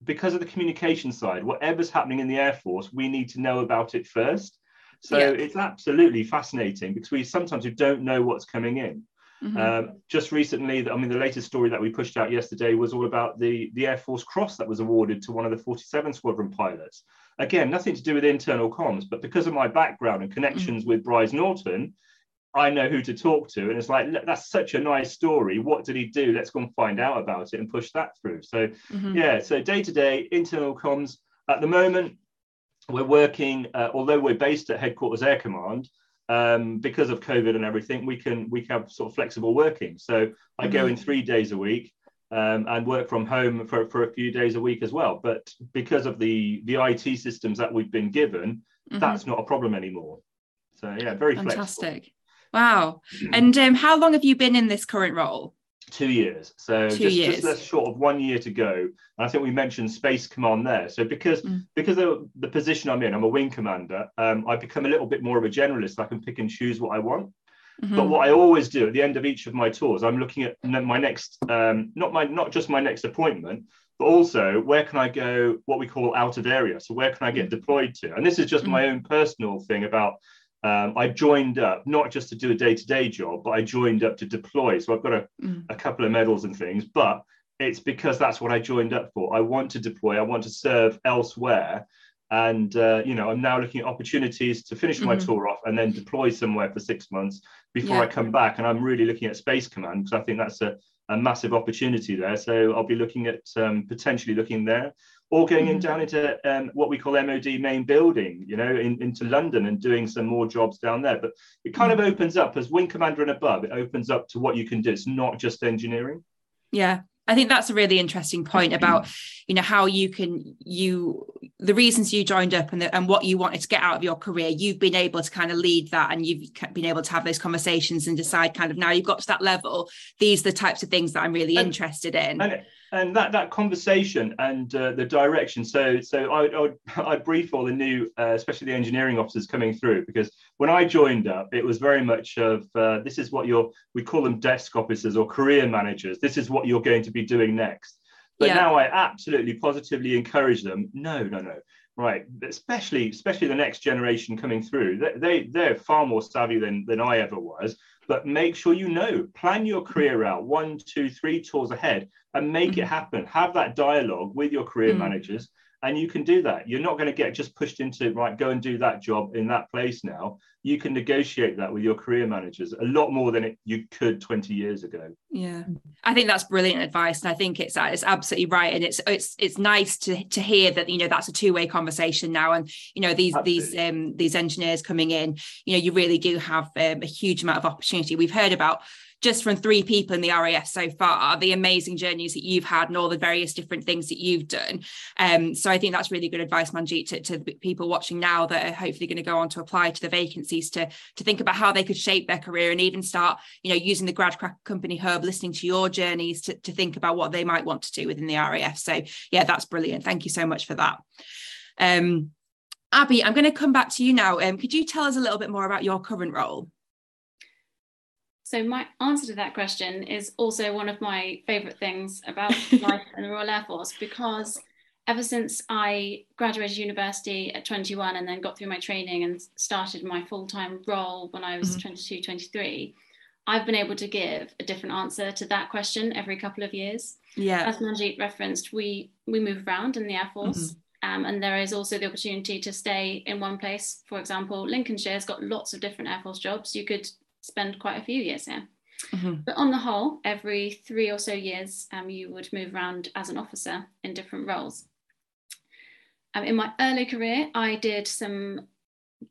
[SPEAKER 3] because of the communication side, whatever's happening in the Air Force, we need to know about it first. So yeah. it's absolutely fascinating because we sometimes we don't know what's coming in. Mm-hmm. Um, just recently, I mean, the latest story that we pushed out yesterday was all about the, the Air Force Cross that was awarded to one of the 47 Squadron pilots. Again, nothing to do with internal comms, but because of my background and connections mm-hmm. with Brize Norton, I know who to talk to. And it's like, that's such a nice story. What did he do? Let's go and find out about it and push that through. So, mm-hmm. yeah, so day to day, internal comms. At the moment, we're working, uh, although we're based at Headquarters Air Command, um, because of COVID and everything, we can we have sort of flexible working. So I mm-hmm. go in three days a week. Um, and work from home for, for a few days a week as well. But because of the the IT systems that we've been given, mm-hmm. that's not a problem anymore. So yeah, very
[SPEAKER 6] fantastic.
[SPEAKER 3] Flexible.
[SPEAKER 6] Wow. Mm. And um, how long have you been in this current role?
[SPEAKER 3] Two years. So Two just, years. just short of one year to go. And I think we mentioned Space Command there. So because mm. because of the position I'm in, I'm a wing commander. Um, I become a little bit more of a generalist. I can pick and choose what I want. Mm-hmm. But what I always do at the end of each of my tours, I'm looking at my next, um, not my, not just my next appointment, but also where can I go? What we call out of area. So where can I get mm. deployed to? And this is just mm-hmm. my own personal thing about um, I joined up not just to do a day-to-day job, but I joined up to deploy. So I've got a, mm. a couple of medals and things, but it's because that's what I joined up for. I want to deploy. I want to serve elsewhere, and uh, you know, I'm now looking at opportunities to finish my mm-hmm. tour off and then deploy somewhere for six months before yeah. I come back. And I'm really looking at Space Command because I think that's a, a massive opportunity there. So I'll be looking at um, potentially looking there or going in mm-hmm. down into um, what we call MOD main building, you know, in, into London and doing some more jobs down there. But it kind of mm-hmm. opens up as wing commander and above, it opens up to what you can do. It's not just engineering.
[SPEAKER 6] Yeah. I think that's a really interesting point about, you know, how you can you the reasons you joined up and the, and what you wanted to get out of your career. You've been able to kind of lead that, and you've been able to have those conversations and decide kind of now you've got to that level. These are the types of things that I'm really and, interested in.
[SPEAKER 3] And, and that that conversation and uh, the direction. So so I I, I brief all the new, uh, especially the engineering officers coming through because when I joined up, it was very much of uh, this is what you're we call them desk officers or career managers. This is what you're going to be doing next. But yeah. now I absolutely positively encourage them. No, no, no. Right, especially especially the next generation coming through. They, they they're far more savvy than than I ever was but make sure you know plan your career out one two three tours ahead and make mm-hmm. it happen have that dialogue with your career mm-hmm. managers and you can do that you're not going to get just pushed into right go and do that job in that place now you can negotiate that with your career managers a lot more than it, you could 20 years ago.
[SPEAKER 6] Yeah. I think that's brilliant advice and i think it's it's absolutely right and it's it's it's nice to to hear that you know that's a two-way conversation now and you know these absolutely. these um these engineers coming in you know you really do have um, a huge amount of opportunity. We've heard about just from three people in the RAF so far, the amazing journeys that you've had and all the various different things that you've done. Um, so I think that's really good advice, Manjeet, to, to people watching now that are hopefully going to go on to apply to the vacancies to, to think about how they could shape their career and even start, you know, using the Grad Company Hub, listening to your journeys to, to think about what they might want to do within the RAF. So yeah, that's brilliant. Thank you so much for that. Um, Abby, I'm going to come back to you now. Um, could you tell us a little bit more about your current role?
[SPEAKER 4] So my answer to that question is also one of my favourite things about life in the Royal Air Force because ever since I graduated university at 21 and then got through my training and started my full-time role when I was mm-hmm. 22, 23, I've been able to give a different answer to that question every couple of years.
[SPEAKER 6] Yeah.
[SPEAKER 4] As Manjeet referenced, we we move around in the Air Force. Mm-hmm. Um, and there is also the opportunity to stay in one place. For example, Lincolnshire's got lots of different Air Force jobs. You could spend quite a few years here. Mm-hmm. But on the whole, every three or so years, um, you would move around as an officer in different roles. Um, in my early career, I did some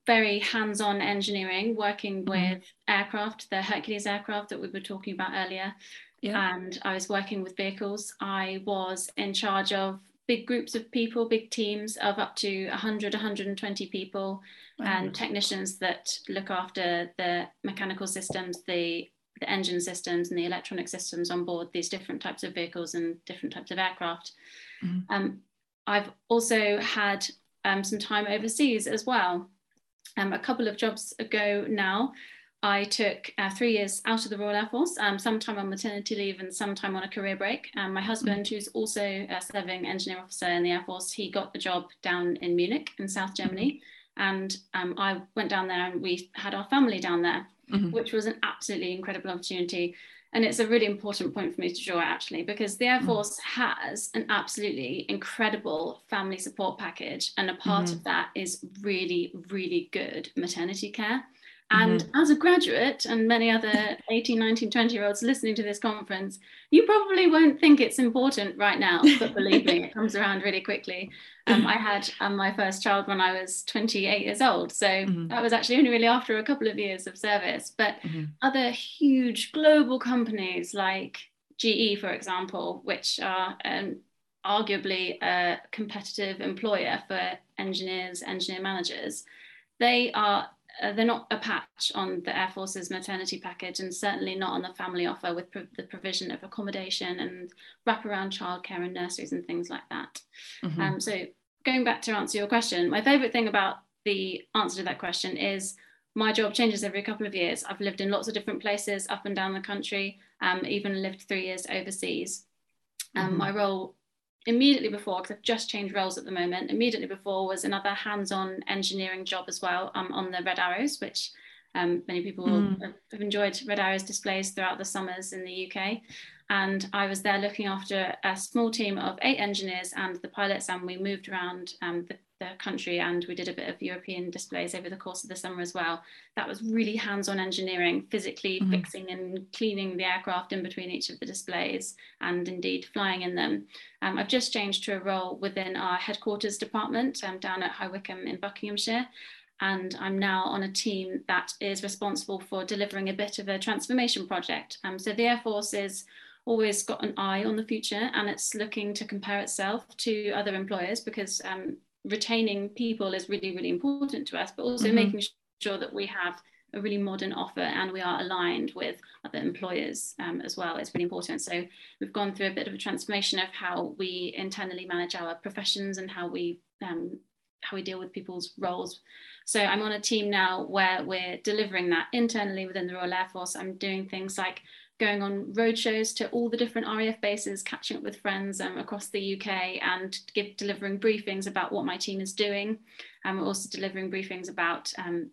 [SPEAKER 4] very hands-on engineering, working mm-hmm. with aircraft, the Hercules aircraft that we were talking about earlier. Yeah. And I was working with vehicles. I was in charge of big groups of people, big teams of up to 100, 120 people, and technicians that look after the mechanical systems, the the engine systems and the electronic systems on board these different types of vehicles and different types of aircraft. Mm-hmm. Um, I've also had um, some time overseas as well. Um, a couple of jobs ago now, I took uh, three years out of the Royal Air Force, um, some time on maternity leave and some time on a career break. Um, my husband, mm-hmm. who's also a serving engineer officer in the Air Force, he got a job down in Munich in South Germany. And um, I went down there and we had our family down there, mm-hmm. which was an absolutely incredible opportunity. And it's a really important point for me to draw actually, because the Air mm. Force mm-hmm. has an absolutely incredible family support package. And a part mm-hmm. of that is really, really good maternity care. And mm-hmm. as a graduate and many other 18, 19, 20 year olds listening to this conference, you probably won't think it's important right now, but believe me, it comes around really quickly. Um, I had um, my first child when I was 28 years old. So mm-hmm. that was actually only really after a couple of years of service. But mm-hmm. other huge global companies like GE, for example, which are um, arguably a competitive employer for engineers, engineer managers, they are uh, they're not a patch on the Air Force's maternity package, and certainly not on the family offer with pro- the provision of accommodation and wraparound childcare and nurseries and things like that. Mm-hmm. Um, so, going back to answer your question, my favourite thing about the answer to that question is my job changes every couple of years. I've lived in lots of different places up and down the country, um, even lived three years overseas. Um, mm-hmm. My role immediately before, because I've just changed roles at the moment, immediately before was another hands-on engineering job as well um, on the Red Arrows, which um, many people mm. have enjoyed Red Arrows displays throughout the summers in the UK. And I was there looking after a small team of eight engineers and the pilots, and we moved around um, the the country and we did a bit of European displays over the course of the summer as well. That was really hands-on engineering, physically mm-hmm. fixing and cleaning the aircraft in between each of the displays and indeed flying in them. Um, I've just changed to a role within our headquarters department um, down at High Wycombe in Buckinghamshire. And I'm now on a team that is responsible for delivering a bit of a transformation project. Um, so the Air Force is always got an eye on the future and it's looking to compare itself to other employers because um, retaining people is really, really important to us, but also mm-hmm. making sure that we have a really modern offer and we are aligned with other employers um, as well is really important. So we've gone through a bit of a transformation of how we internally manage our professions and how we um, how we deal with people's roles. So I'm on a team now where we're delivering that internally within the Royal Air Force. I'm doing things like going on road shows to all the different RAF bases, catching up with friends um, across the UK and give, delivering briefings about what my team is doing. And we're also delivering briefings about um,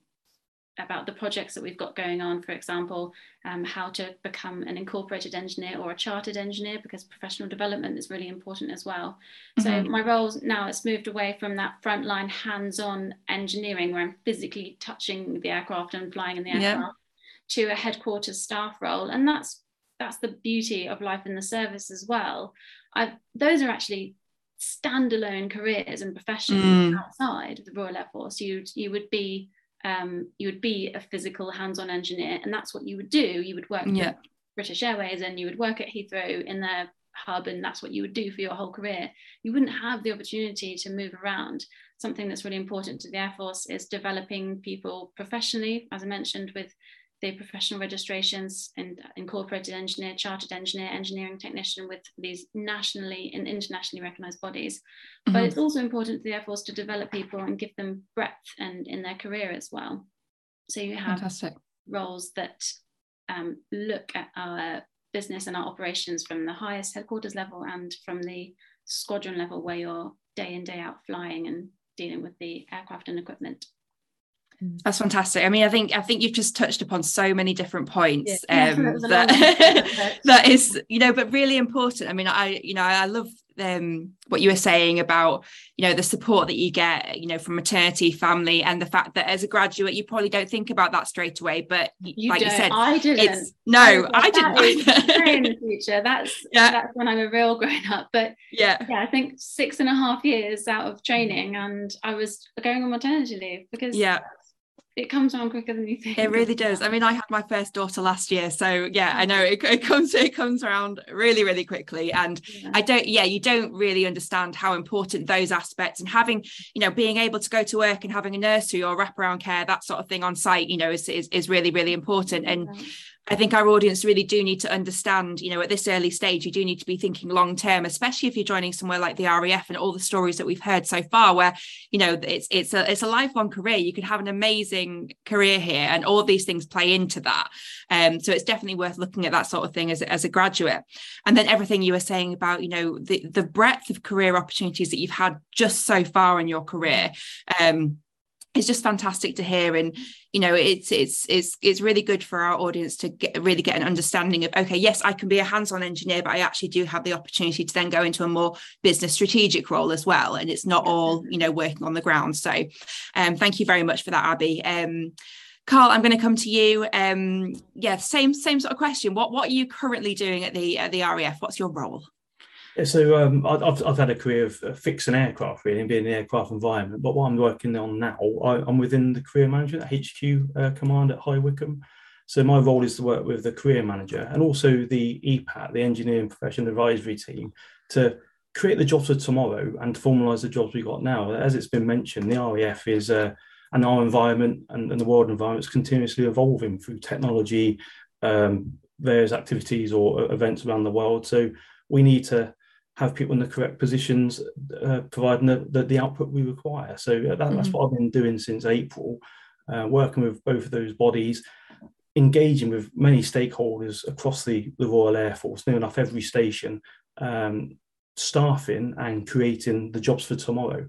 [SPEAKER 4] about the projects that we've got going on, for example, um, how to become an incorporated engineer or a chartered engineer, because professional development is really important as well. Mm-hmm. So my role now has moved away from that frontline hands-on engineering where I'm physically touching the aircraft and flying in the aircraft to a headquarters staff role and that's that's the beauty of life in the service as well I, those are actually standalone careers and professions mm. outside of the Royal Air Force you you would be um, you would be a physical hands-on engineer and that's what you would do you would work
[SPEAKER 6] yeah.
[SPEAKER 4] British Airways and you would work at Heathrow in their hub and that's what you would do for your whole career, you wouldn't have the opportunity to move around. Something that's really important to the Air Force is developing people professionally, as I mentioned, with the professional registrations and incorporated engineer, chartered engineer, engineering technician with these nationally and internationally recognized bodies. Mm-hmm. But it's also important to the Air Force to develop people and give them breadth and in their career as well. So you have Fantastic. roles that um, look at our business and our operations from the highest headquarters level and from the squadron level where you're day in day out flying and dealing with the aircraft and equipment
[SPEAKER 6] that's fantastic. I mean, I think I think you've just touched upon so many different points yeah. um, that that is, you know, but really important. I mean, I you know I love um, what you were saying about you know the support that you get, you know, from maternity, family, and the fact that as a graduate you probably don't think about that straight away. But
[SPEAKER 4] you
[SPEAKER 6] like
[SPEAKER 4] don't.
[SPEAKER 6] you said,
[SPEAKER 4] I didn't.
[SPEAKER 6] no, I, I
[SPEAKER 4] didn't. in the future, that's yeah. that's when I'm a real grown up. But
[SPEAKER 6] yeah,
[SPEAKER 4] yeah, I think six and a half years out of training, and I was going on maternity leave because
[SPEAKER 6] yeah
[SPEAKER 4] it comes around quicker than you think.
[SPEAKER 6] It really does. I mean, I had my first daughter last year, so yeah, I oh. know it, it comes it comes around really, really quickly. And yeah. I don't, yeah, you don't really understand how important those aspects and having, you know, being able to go to work and having a nursery or wraparound care, that sort of thing on site, you know, is is, is really, really important. And I think our audience really do need to understand, you know, at this early stage, you do need to be thinking long term, especially if you're joining somewhere like the RAF and all the stories that we've heard so far, where you know it's it's a it's a lifelong career. You could have an amazing career here, and all these things play into that. Um, so it's definitely worth looking at that sort of thing as as a graduate. And then everything you were saying about, you know, the the breadth of career opportunities that you've had just so far in your career. Um, it's just fantastic to hear and you know it's it's it's it's really good for our audience to get really get an understanding of okay yes i can be a hands-on engineer but i actually do have the opportunity to then go into a more business strategic role as well and it's not all you know working on the ground so um thank you very much for that abby um Carl, I'm going to come to you. Um, yeah, same same sort of question. What what are you currently doing at the at the RAF? What's your role?
[SPEAKER 5] So um, I've, I've had a career of fixing aircraft really and being in the aircraft environment. But what I'm working on now, I, am within the career management HQ uh, command at High Wycombe. So my role is to work with the career manager and also the EPAT, the Engineering Profession Advisory Team, to create the jobs of tomorrow and to formalise the jobs we've got now. As it's been mentioned, the RAF is uh, and our environment and, and, the world environment is continuously evolving through technology, um, various activities or events around the world. So we need to have people in the correct positions, uh, providing the, the, the, output we require. So uh, that, mm-hmm. that's what I've been doing since April, uh, working with both of those bodies, engaging with many stakeholders across the, the Royal Air Force, near enough every station, um, staffing and creating the jobs for tomorrow.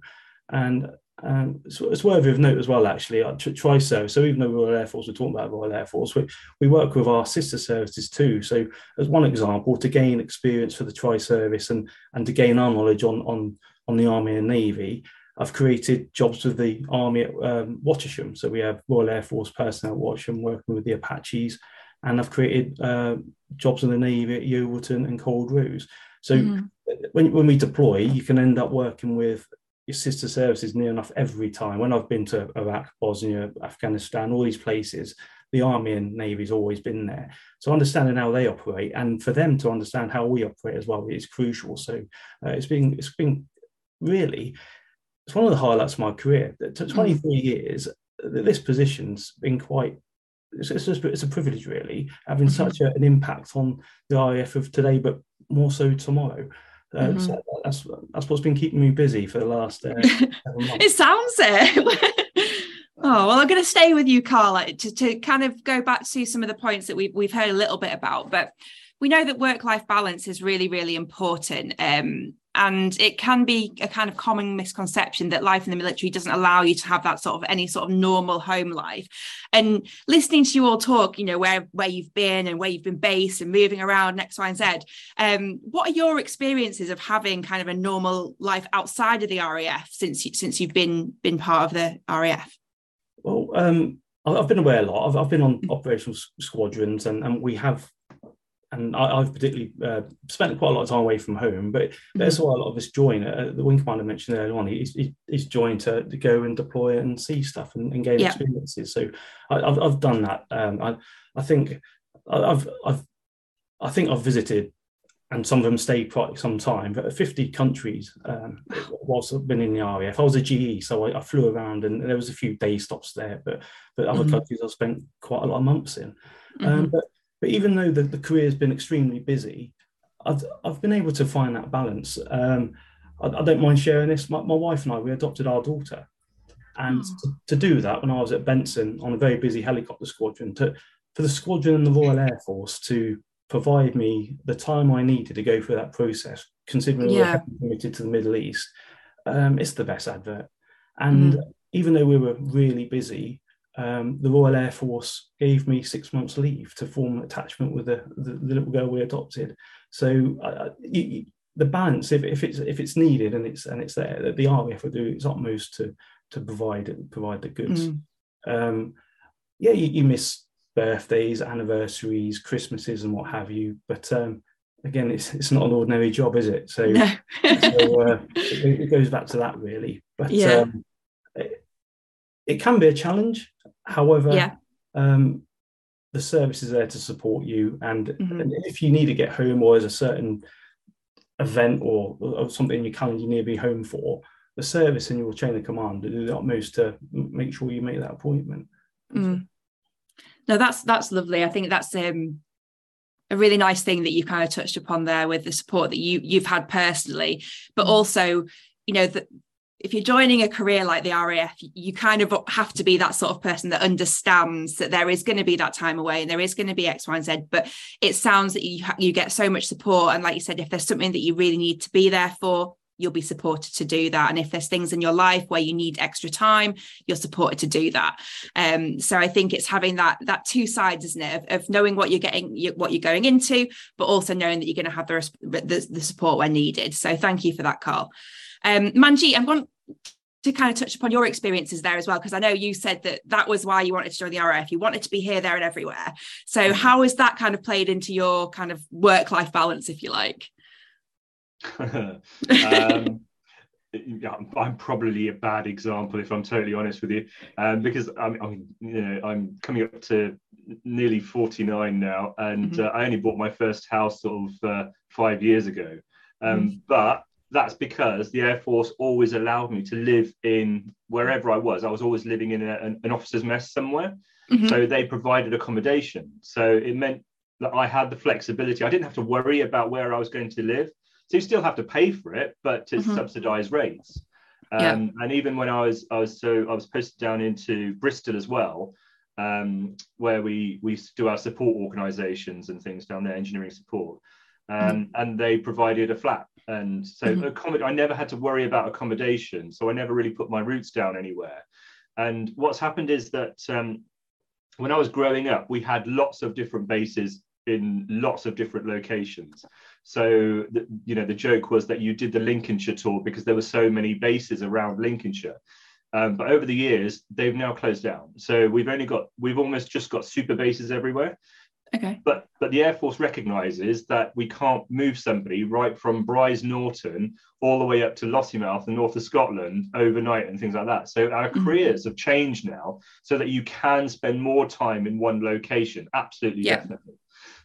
[SPEAKER 5] And um, it's, it's worthy of note as well, actually. Uh, try so. So even though Royal Air Force, we're talking about Royal Air Force, we, we work with our sister services too. So as one example, to gain experience for the Tri Service and and to gain our knowledge on on on the Army and Navy, I've created jobs with the Army at um, Wattisham. So we have Royal Air Force personnel at Wattisham working with the Apaches, and I've created uh, jobs in the Navy at Yeovilton and Culdrose. So mm-hmm. when, when we deploy, you can end up working with sister services near enough every time. When I've been to Iraq, Bosnia, Afghanistan, all these places, the Army and Navy's always been there. So understanding how they operate and for them to understand how we operate as well is crucial. So uh, it's been it's been really it's one of the highlights of my career. To 23 mm. years, this position's been quite it's, it's, just, it's a privilege really having mm-hmm. such a, an impact on the RAF of today, but more so tomorrow. Uh, mm-hmm. so that's that's what's been keeping me busy for the last. Uh,
[SPEAKER 6] it sounds it. oh well, I'm going to stay with you, Carla, to to kind of go back to some of the points that we've we've heard a little bit about, but we know that work life balance is really really important. Um, and it can be a kind of common misconception that life in the military doesn't allow you to have that sort of any sort of normal home life and listening to you all talk you know where where you've been and where you've been based and moving around x y and z um, what are your experiences of having kind of a normal life outside of the raf since you, since you've been been part of the raf
[SPEAKER 5] well um, I've been away a lot. I've, I've been on operational squadrons, and, and we have and I, have particularly uh, spent quite a lot of time away from home, but mm-hmm. that's why a lot of us join. Uh, the wing commander mentioned earlier on, he's, he's joined to, to, go and deploy and see stuff and, and gain yeah. experiences. So I, have I've done that. Um, I, I think I've, I've I think I've visited, and some of them stayed quite some time, but 50 countries um, whilst I've been in the RAF. I was a GE, so I, I, flew around and there was a few day stops there, but but other mm-hmm. countries I've spent quite a lot of months in. Um, mm-hmm. but but even though the, the career has been extremely busy, I've I've been able to find that balance. Um, I, I, don't mind sharing this. My, my wife and I we adopted our daughter, and oh. to, to, do that when I was at Benson on a very busy helicopter squadron, to for the squadron and the Royal Air Force to provide me the time I needed to go through that process, considering yeah. we were committed to the Middle East, um, it's the best advert. And mm. even though we were really busy, um, the Royal Air Force gave me six months leave to form an attachment with the, the, the little girl we adopted. So uh, you, the balance, if, if it's if it's needed and it's and it's there, that the RAF will do its utmost to to provide provide the goods. Mm. Um, yeah, you, you, miss birthdays, anniversaries, Christmases, and what have you. But um, again, it's it's not an ordinary job, is it? So, no. so uh, it, it, goes back to that really. But yeah. Um, it, it, can be a challenge. However,
[SPEAKER 6] yeah.
[SPEAKER 5] um, the service is there to support you, and, mm-hmm. and, if you need to get home or there's a certain event or, or something in your calendar you need to be home for, the service and your chain of command do the utmost to make sure you make that appointment.
[SPEAKER 6] Mm no that's that's lovely i think that's um a really nice thing that you kind of touched upon there with the support that you you've had personally but mm. also you know that if you're joining a career like the RAF, you kind of have to be that sort of person that understands that there is going to be that time away and there is going to be X, Y, and Z. But it sounds that you you get so much support, and like you said, if there's something that you really need to be there for, you'll be supported to do that. And if there's things in your life where you need extra time you're supported to do that. Um, so i think it's having that that two sides isn't it of, of knowing what you're getting what you're going into but also knowing that you're going to have the, the, the support when needed. So thank you for that carl. Um, manjeet i'm going to kind of touch upon your experiences there as well because i know you said that that was why you wanted to join the raf you wanted to be here there and everywhere so mm-hmm. how has that kind of played into your kind of work life balance if you like
[SPEAKER 3] um, I'm probably a bad example if I'm totally honest with you, um, because I'm, I'm, you know, I'm coming up to nearly 49 now, and mm-hmm. uh, I only bought my first house sort of uh, five years ago. Um, mm-hmm. But that's because the Air Force always allowed me to live in wherever I was. I was always living in a, an, an officer's mess somewhere, mm-hmm. so they provided accommodation. So it meant that I had the flexibility. I didn't have to worry about where I was going to live. So you still have to pay for it, but it's mm-hmm. subsidized rates. Um, yeah. And even when I was, I was so I was posted down into Bristol as well, um, where we we do our support organisations and things down there, engineering support, um, mm-hmm. and they provided a flat. And so mm-hmm. I never had to worry about accommodation, so I never really put my roots down anywhere. And what's happened is that um, when I was growing up, we had lots of different bases in lots of different locations. So, the, you know, the joke was that you did the Lincolnshire tour because there were so many bases around Lincolnshire. Um, but over the years, they've now closed down. So we've only got, we've almost just got super bases everywhere.
[SPEAKER 6] Okay.
[SPEAKER 3] But but the Air Force recognises that we can't move somebody right from Brize Norton all the way up to Lossiemouth and north of Scotland overnight and things like that. So our mm-hmm. careers have changed now so that you can spend more time in one location. Absolutely, yeah. definitely.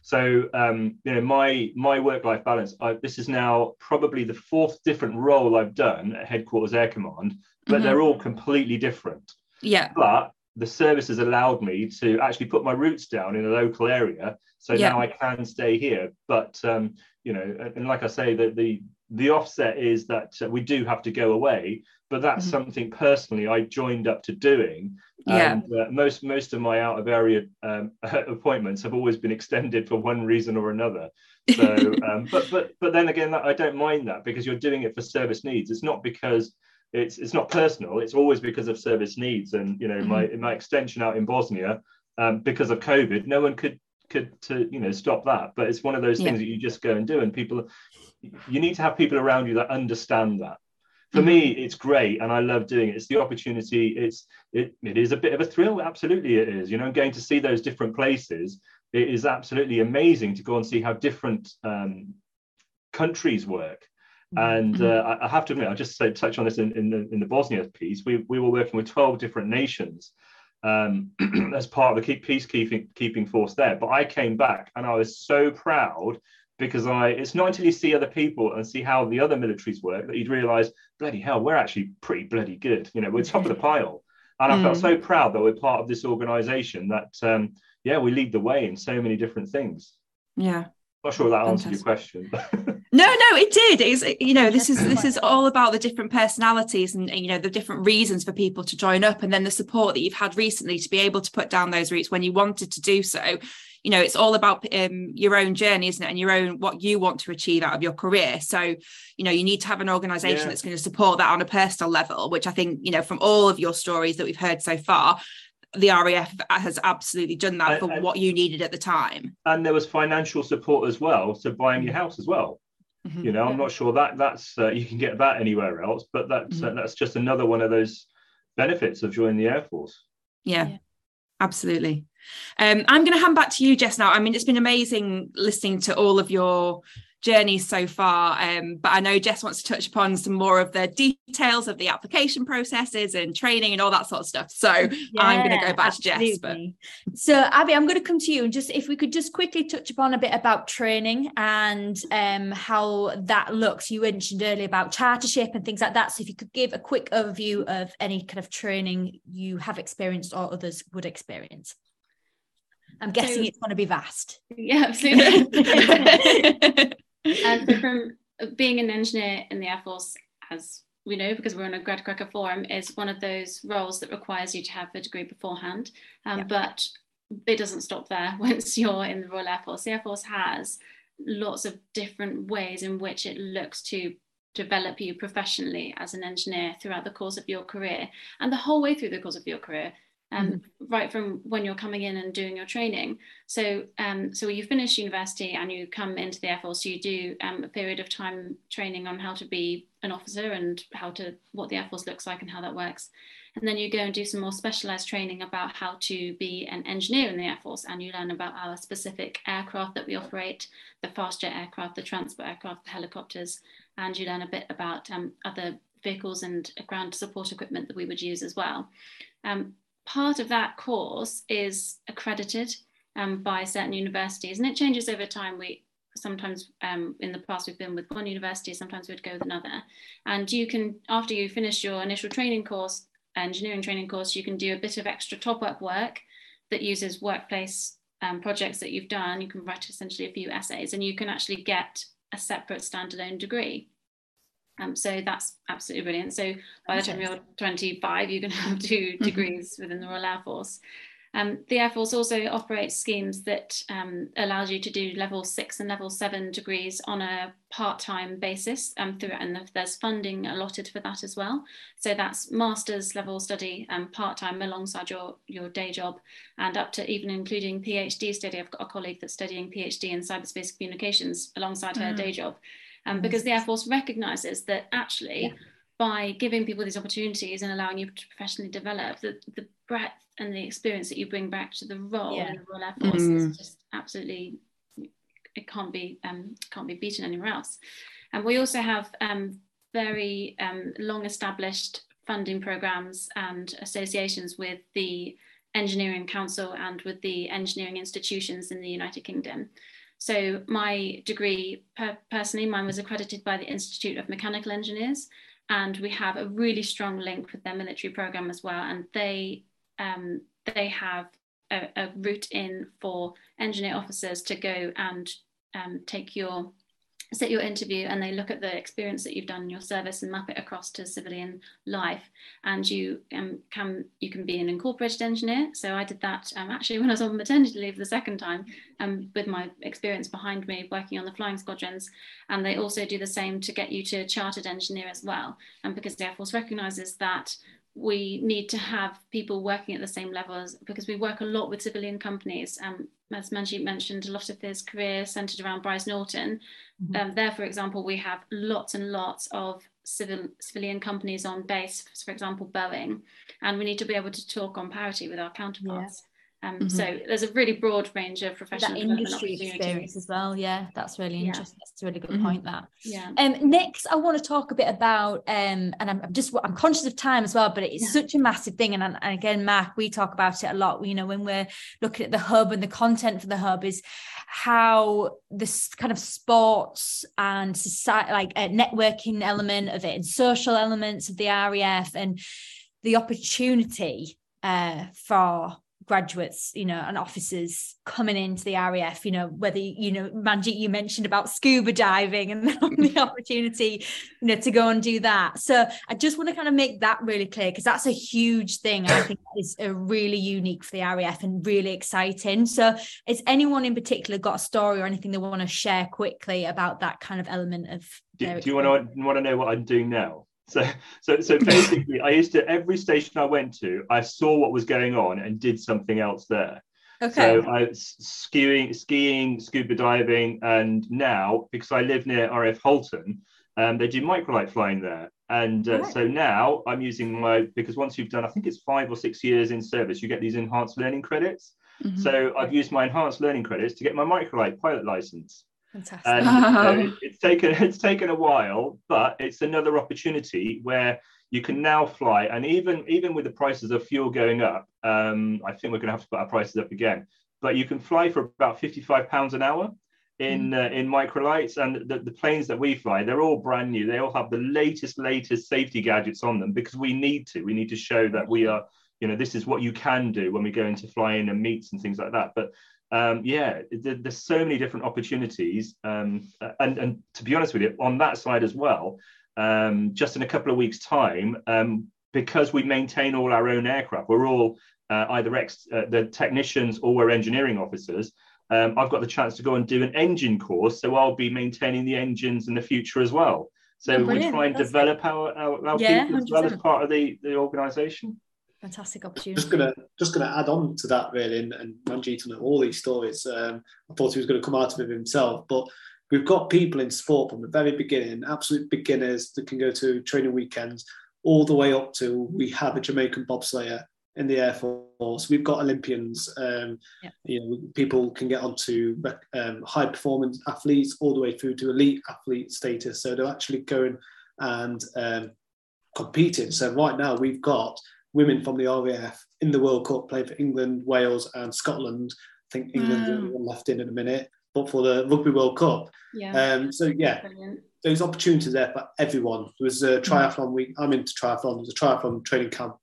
[SPEAKER 3] So um, you know, my my work life balance. I, this is now probably the fourth different role I've done at Headquarters Air Command, but mm-hmm. they're all completely different.
[SPEAKER 6] Yeah.
[SPEAKER 3] But the service has allowed me to actually put my roots down in a local area, so yeah. now I can stay here. But um, you know, and like I say, that the the offset is that uh, we do have to go away, but that's mm-hmm. something personally I joined up to doing.
[SPEAKER 6] Yeah.
[SPEAKER 3] And uh, most most of my out of area um, appointments have always been extended for one reason or another. So, um, but but but then again, I don't mind that because you're doing it for service needs. It's not because it's it's not personal. It's always because of service needs. And you know, mm-hmm. my my extension out in Bosnia, um, because of COVID, no one could could to you know stop that. But it's one of those things yeah. that you just go and do, and people you need to have people around you that understand that for mm-hmm. me it's great and i love doing it it's the opportunity it's it, it is a bit of a thrill absolutely it is you know going to see those different places it is absolutely amazing to go and see how different um, countries work. And mm-hmm. uh, I, have to admit, I'll just say, touch on this in, in, the, in the Bosnia piece. We, we were working with 12 different nations. um, as part of the peacekeeping keeping force there. But I came back and I was so proud because I it's not until you see other people and see how the other militaries work that you'd realize, bloody hell, we're actually pretty bloody good. You know, we're top of the pile. And I felt mm. so proud that we're part of this organization that um, yeah, we lead the way in so many different things.
[SPEAKER 6] Yeah.
[SPEAKER 3] Not sure that answered your question.
[SPEAKER 6] no, no, it did. It's you know, this is this is all about the different personalities and you know the different reasons for people to join up, and then the support that you've had recently to be able to put down those roots when you wanted to do so. You know, it's all about um, your own journey, isn't it? And your own what you want to achieve out of your career. So, you know, you need to have an organization yeah. that's going to support that on a personal level, which I think, you know, from all of your stories that we've heard so far, the RAF has absolutely done that for what you needed at the time.
[SPEAKER 3] And there was financial support as well so buying your house as well. Mm-hmm. You know, I'm not sure that that's uh, you can get that anywhere else, but that's mm-hmm. uh, that's just another one of those benefits of joining the Air Force.
[SPEAKER 6] Yeah, yeah. absolutely. Um, I'm going to hand back to you, Jess. Now, I mean, it's been amazing listening to all of your journey so far. Um, but I know Jess wants to touch upon some more of the details of the application processes and training and all that sort of stuff. So yeah, I'm going to go back absolutely. to Jess.
[SPEAKER 1] But... So Abby, I'm going to come to you and just if we could just quickly touch upon a bit about training and um, how that looks. You mentioned earlier about chartership and things like that. So if you could give a quick overview of any kind of training you have experienced or others would experience. I'm guessing so, it's going to be vast.
[SPEAKER 4] Yeah, absolutely. and so from being an engineer in the Air Force, as we know because we're on a GradCracker forum, is one of those roles that requires you to have a degree beforehand. Um, yeah. But it doesn't stop there once you're in the Royal Air Force. The Air Force has lots of different ways in which it looks to develop you professionally as an engineer throughout the course of your career and the whole way through the course of your career um, mm-hmm. right from when you're coming in and doing your training. So, um, so you finish university and you come into the Air Force, you do um, a period of time training on how to be an officer and how to what the Air Force looks like and how that works. And then you go and do some more specialized training about how to be an engineer in the Air Force, and you learn about our specific aircraft that we operate, the fast jet aircraft, the transport aircraft, the helicopters, and you learn a bit about um, other vehicles and ground support equipment that we would use as well. Um, part of that course is accredited um, by certain universities and it changes over time. We sometimes um, in the past we've been with one university, sometimes we'd go with another. And you can, after you finish your initial training course, engineering training course, you can do a bit of extra top-up work that uses workplace um, projects that you've done. You can write essentially a few essays and you can actually get a separate standalone degree. Um, so that's absolutely brilliant. So by the time you're 25, you can have 2 mm-hmm. degrees within the Royal Air Force. Um, the Air Force also operates schemes that um, allows you to do level six and level seven degrees on a part-time basis um, through, and there's funding allotted for that as well. So that's master's level study um, part-time alongside your, your day job and up to even including PhD study. I've got a colleague that's studying PhD in cyberspace communications alongside mm. her day job um, mm. because the Air Force recognises that actually yeah. by giving people these opportunities and allowing you to professionally develop, the, the breadth and the experience that you bring back to the role yeah. in the Royal Air Force mm. is just absolutely it can't be um, can't be beaten anywhere else. And we also have um, very um, long established funding programs and associations with the Engineering Council and with the engineering institutions in the United Kingdom. So my degree, per personally, mine was accredited by the Institute of Mechanical Engineers, and we have a really strong link with their military program as well. And they um, they have a, a, route in for engineer officers to go and um, take your set your interview and they look at the experience that you've done in your service and map it across to civilian life and you um, can you can be an incorporated engineer so i did that um, actually when i was on maternity leave the second time um, with my experience behind me working on the flying squadrons and they also do the same to get you to chartered engineer as well and because the air force recognizes that we need to have people working at the same levels because we work a lot with civilian companies. Um, as Manjeet mentioned, a lot of his career centered around Brize Norton. Mm-hmm. Um, there, for example, we have lots and lots of civil civilian companies on base, for example, Boeing, and we need to be able to talk on parity with our counterparts. Um, mm-hmm. So there's a really broad range of professional
[SPEAKER 1] that industry experience as well. Yeah, that's really yeah. interesting. That's a really good mm-hmm. point. That.
[SPEAKER 4] Yeah.
[SPEAKER 1] Um, next, I want to talk a bit about, um, and I'm, I'm just I'm conscious of time as well, but it's yeah. such a massive thing. And, and again, Mark, we talk about it a lot. You know, when we're looking at the hub and the content for the hub is how this kind of sports and society, like a networking element of it, and social elements of the RAF, and the opportunity uh, for graduates, you know, and officers coming into the RAF, you know, whether, you know, Manjit, you mentioned about scuba diving and the mm-hmm. opportunity, you know, to go and do that. So I just want to kind of make that really clear because that's a huge thing. I think is a really unique for the RAF and really exciting. So is anyone in particular got a story or anything they want to share quickly about that kind of element of
[SPEAKER 3] do, do you want to want to know what I'm doing now? So, so, so basically, I used to every station I went to, I saw what was going on and did something else there. Okay. So I skiing, skiing, scuba diving, and now because I live near RAF Halton, um, they do microlight flying there. And uh, right. so now I'm using my because once you've done, I think it's five or six years in service, you get these enhanced learning credits. Mm-hmm. So I've used my enhanced learning credits to get my microlight pilot license.
[SPEAKER 1] Fantastic.
[SPEAKER 3] And uh, it's taken it's taken a while, but it's another opportunity where you can now fly. And even even with the prices of fuel going up, um, I think we're going to have to put our prices up again. But you can fly for about fifty five pounds an hour in mm. uh, in microlights and the, the planes that we fly they're all brand new they all have the latest latest safety gadgets on them because we need to we need to show that we are you know this is what you can do when we go into flying and meets and things like that but um, yeah, there's so many different opportunities. Um, and, and to be honest with you, on that side as well, um, just in a couple of weeks' time, um, because we maintain all our own aircraft, we're all uh, either ex uh, the technicians or we're engineering officers. Um, I've got the chance to go and do an engine course, so I'll be maintaining the engines in the future as well. So oh, we try and That's develop our, our, our yeah, people as 100%. well as part of the, the organisation
[SPEAKER 1] fantastic opportunity.
[SPEAKER 2] Just gonna just gonna add on to that really, and, and Manjit on all these stories. Um, I thought he was going to come out of it himself, but we've got people in sport from the very beginning, absolute beginners that can go to training weekends, all the way up to we have a Jamaican bobsleigher in the Air Force. We've got Olympians. Um, yeah. You know, people can get onto um, high performance athletes all the way through to elite athlete status. So they're actually going and um, competing. So right now we've got women from the RAF in the World Cup playing for England, Wales, and Scotland. I think England wow. left in in a minute, but for the Rugby World Cup. Yeah. Um, so yeah, Brilliant. those opportunities there for everyone. There was a triathlon week. I'm into triathlon. There was a triathlon training camp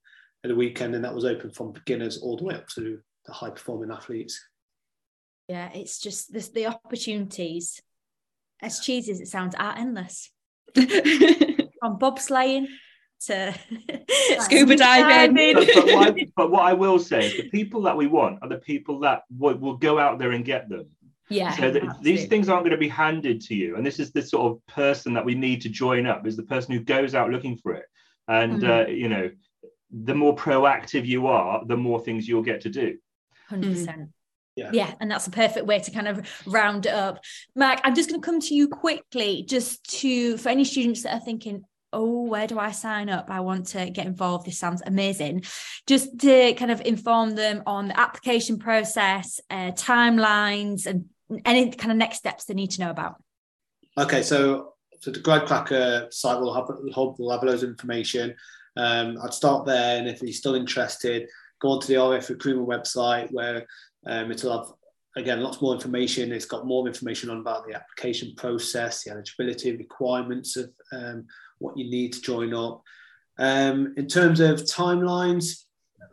[SPEAKER 2] at the weekend, and that was open from beginners all the way up to the high performing athletes.
[SPEAKER 1] Yeah, it's just this, the opportunities. As cheesy as it sounds, are endless. from bobsleighing to scuba diving.
[SPEAKER 3] But, but, what I, but, what I, will say is the people that we want are the people that will, will go out there and get them.
[SPEAKER 1] Yeah.
[SPEAKER 3] So these things aren't going to be handed to you. And this is the sort of person that we need to join up is the person who goes out looking for it. And, mm-hmm. uh, you know, the more proactive you are, the more things you'll get to do.
[SPEAKER 1] 100%. Yeah. yeah. and that's a perfect way to kind of round it up. Mark, I'm just going to come to you quickly, just to for any students that are thinking, oh, where do I sign up? I want to get involved. This sounds amazing. Just to kind of inform them on the application process, uh, timelines, and any kind of next steps they need to know about.
[SPEAKER 2] Okay, so so the GradCracker site will have will have loads of information. Um, I'd start there, and if you're still interested, go onto the RF recruitment website where um, it'll have again lots more information. It's got more information on about the application process, the eligibility requirements of um, what you need to join up. Um, in terms of timelines,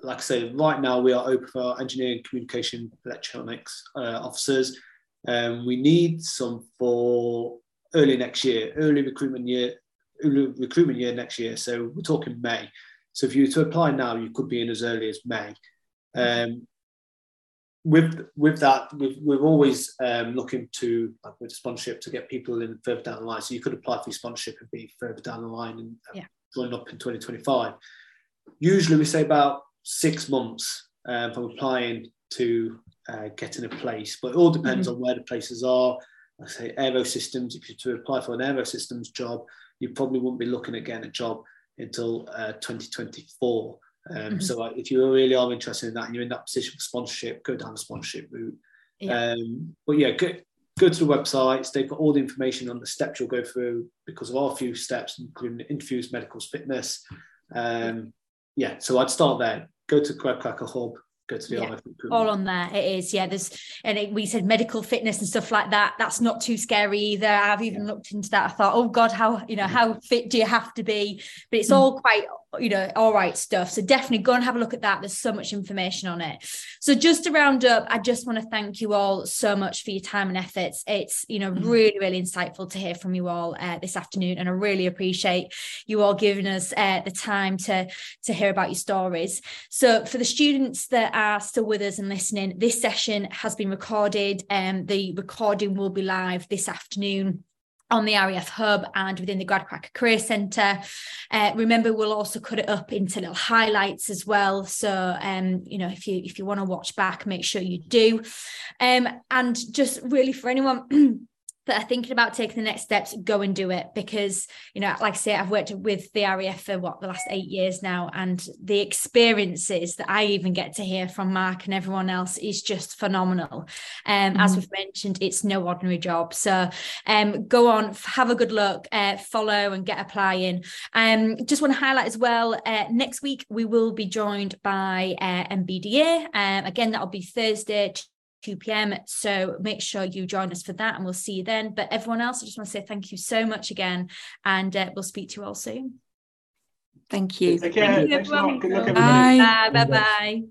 [SPEAKER 2] like I say, right now we are open for engineering, communication, electronics uh, officers. Um, we need some for early next year, early recruitment year, early recruitment year next year. So we're talking May. So if you were to apply now, you could be in as early as May. Um, with with that, we've, we're always um, looking to like with sponsorship to get people in further down the line. So you could apply for sponsorship and be further down the line and uh, yeah. join up in 2025. Usually, we say about six months um, from applying to uh, getting a place, but it all depends mm-hmm. on where the places are. I say aero systems. If you're to apply for an aero systems job, you probably wouldn't be looking at getting a job until uh, 2024 Um, mm-hmm. So like, if you really are interested in that and you're in that position for sponsorship, go down the sponsorship route. Yeah. Um, but yeah, go, go to the websites. They've got all the information on the steps you'll go through because of our few steps, including interviews, medicals, fitness. Um, yeah, so I'd start there. Go to GradCracker Hub, go to the
[SPEAKER 1] yeah, all on there it is yeah there's and it, we said medical fitness and stuff like that that's not too scary either i've even yeah. looked into that i thought oh god how you know how fit do you have to be but it's mm. all quite you know all right stuff. So definitely go and have a look at that. There's so much information on it. So just to round up i just want to thank you all so much for your time and efforts. It's you know mm. really really insightful to hear from you all uh, this afternoon and i really appreciate you all giving us uh, the time to to hear about your stories. So for the students that are still with us and listening, this session has been recorded. and um, the recording will be live this afternoon on the RAF hub and within the GradCracker Career Centre. Uh, remember, we'll also cut it up into little highlights as well. So, um, you know, if you if you want to watch back, make sure you do. Um, and just really for anyone that are thinking about taking the next steps, go and do it because, you know, like I say, I've worked with the RAF for what the last eight years now, and the experiences that I even get to hear from Mark and everyone else is just phenomenal. Um, mm-hmm. As we've mentioned, it's no ordinary job. So um, go on, have a good look, uh, follow and get applying. Um, just want to highlight as well, uh, next week we will be joined by uh, MBDA. Um, again, that'll be Thursday, 2 p.m. So make sure you join us for that and we'll see you then. But everyone else, I just want to say thank you so much again and uh, we'll speak to you all soon.
[SPEAKER 6] Thank you.
[SPEAKER 3] Take care.
[SPEAKER 1] Thank you, everyone. Good luck, everybody. Bye. Bye. Bye.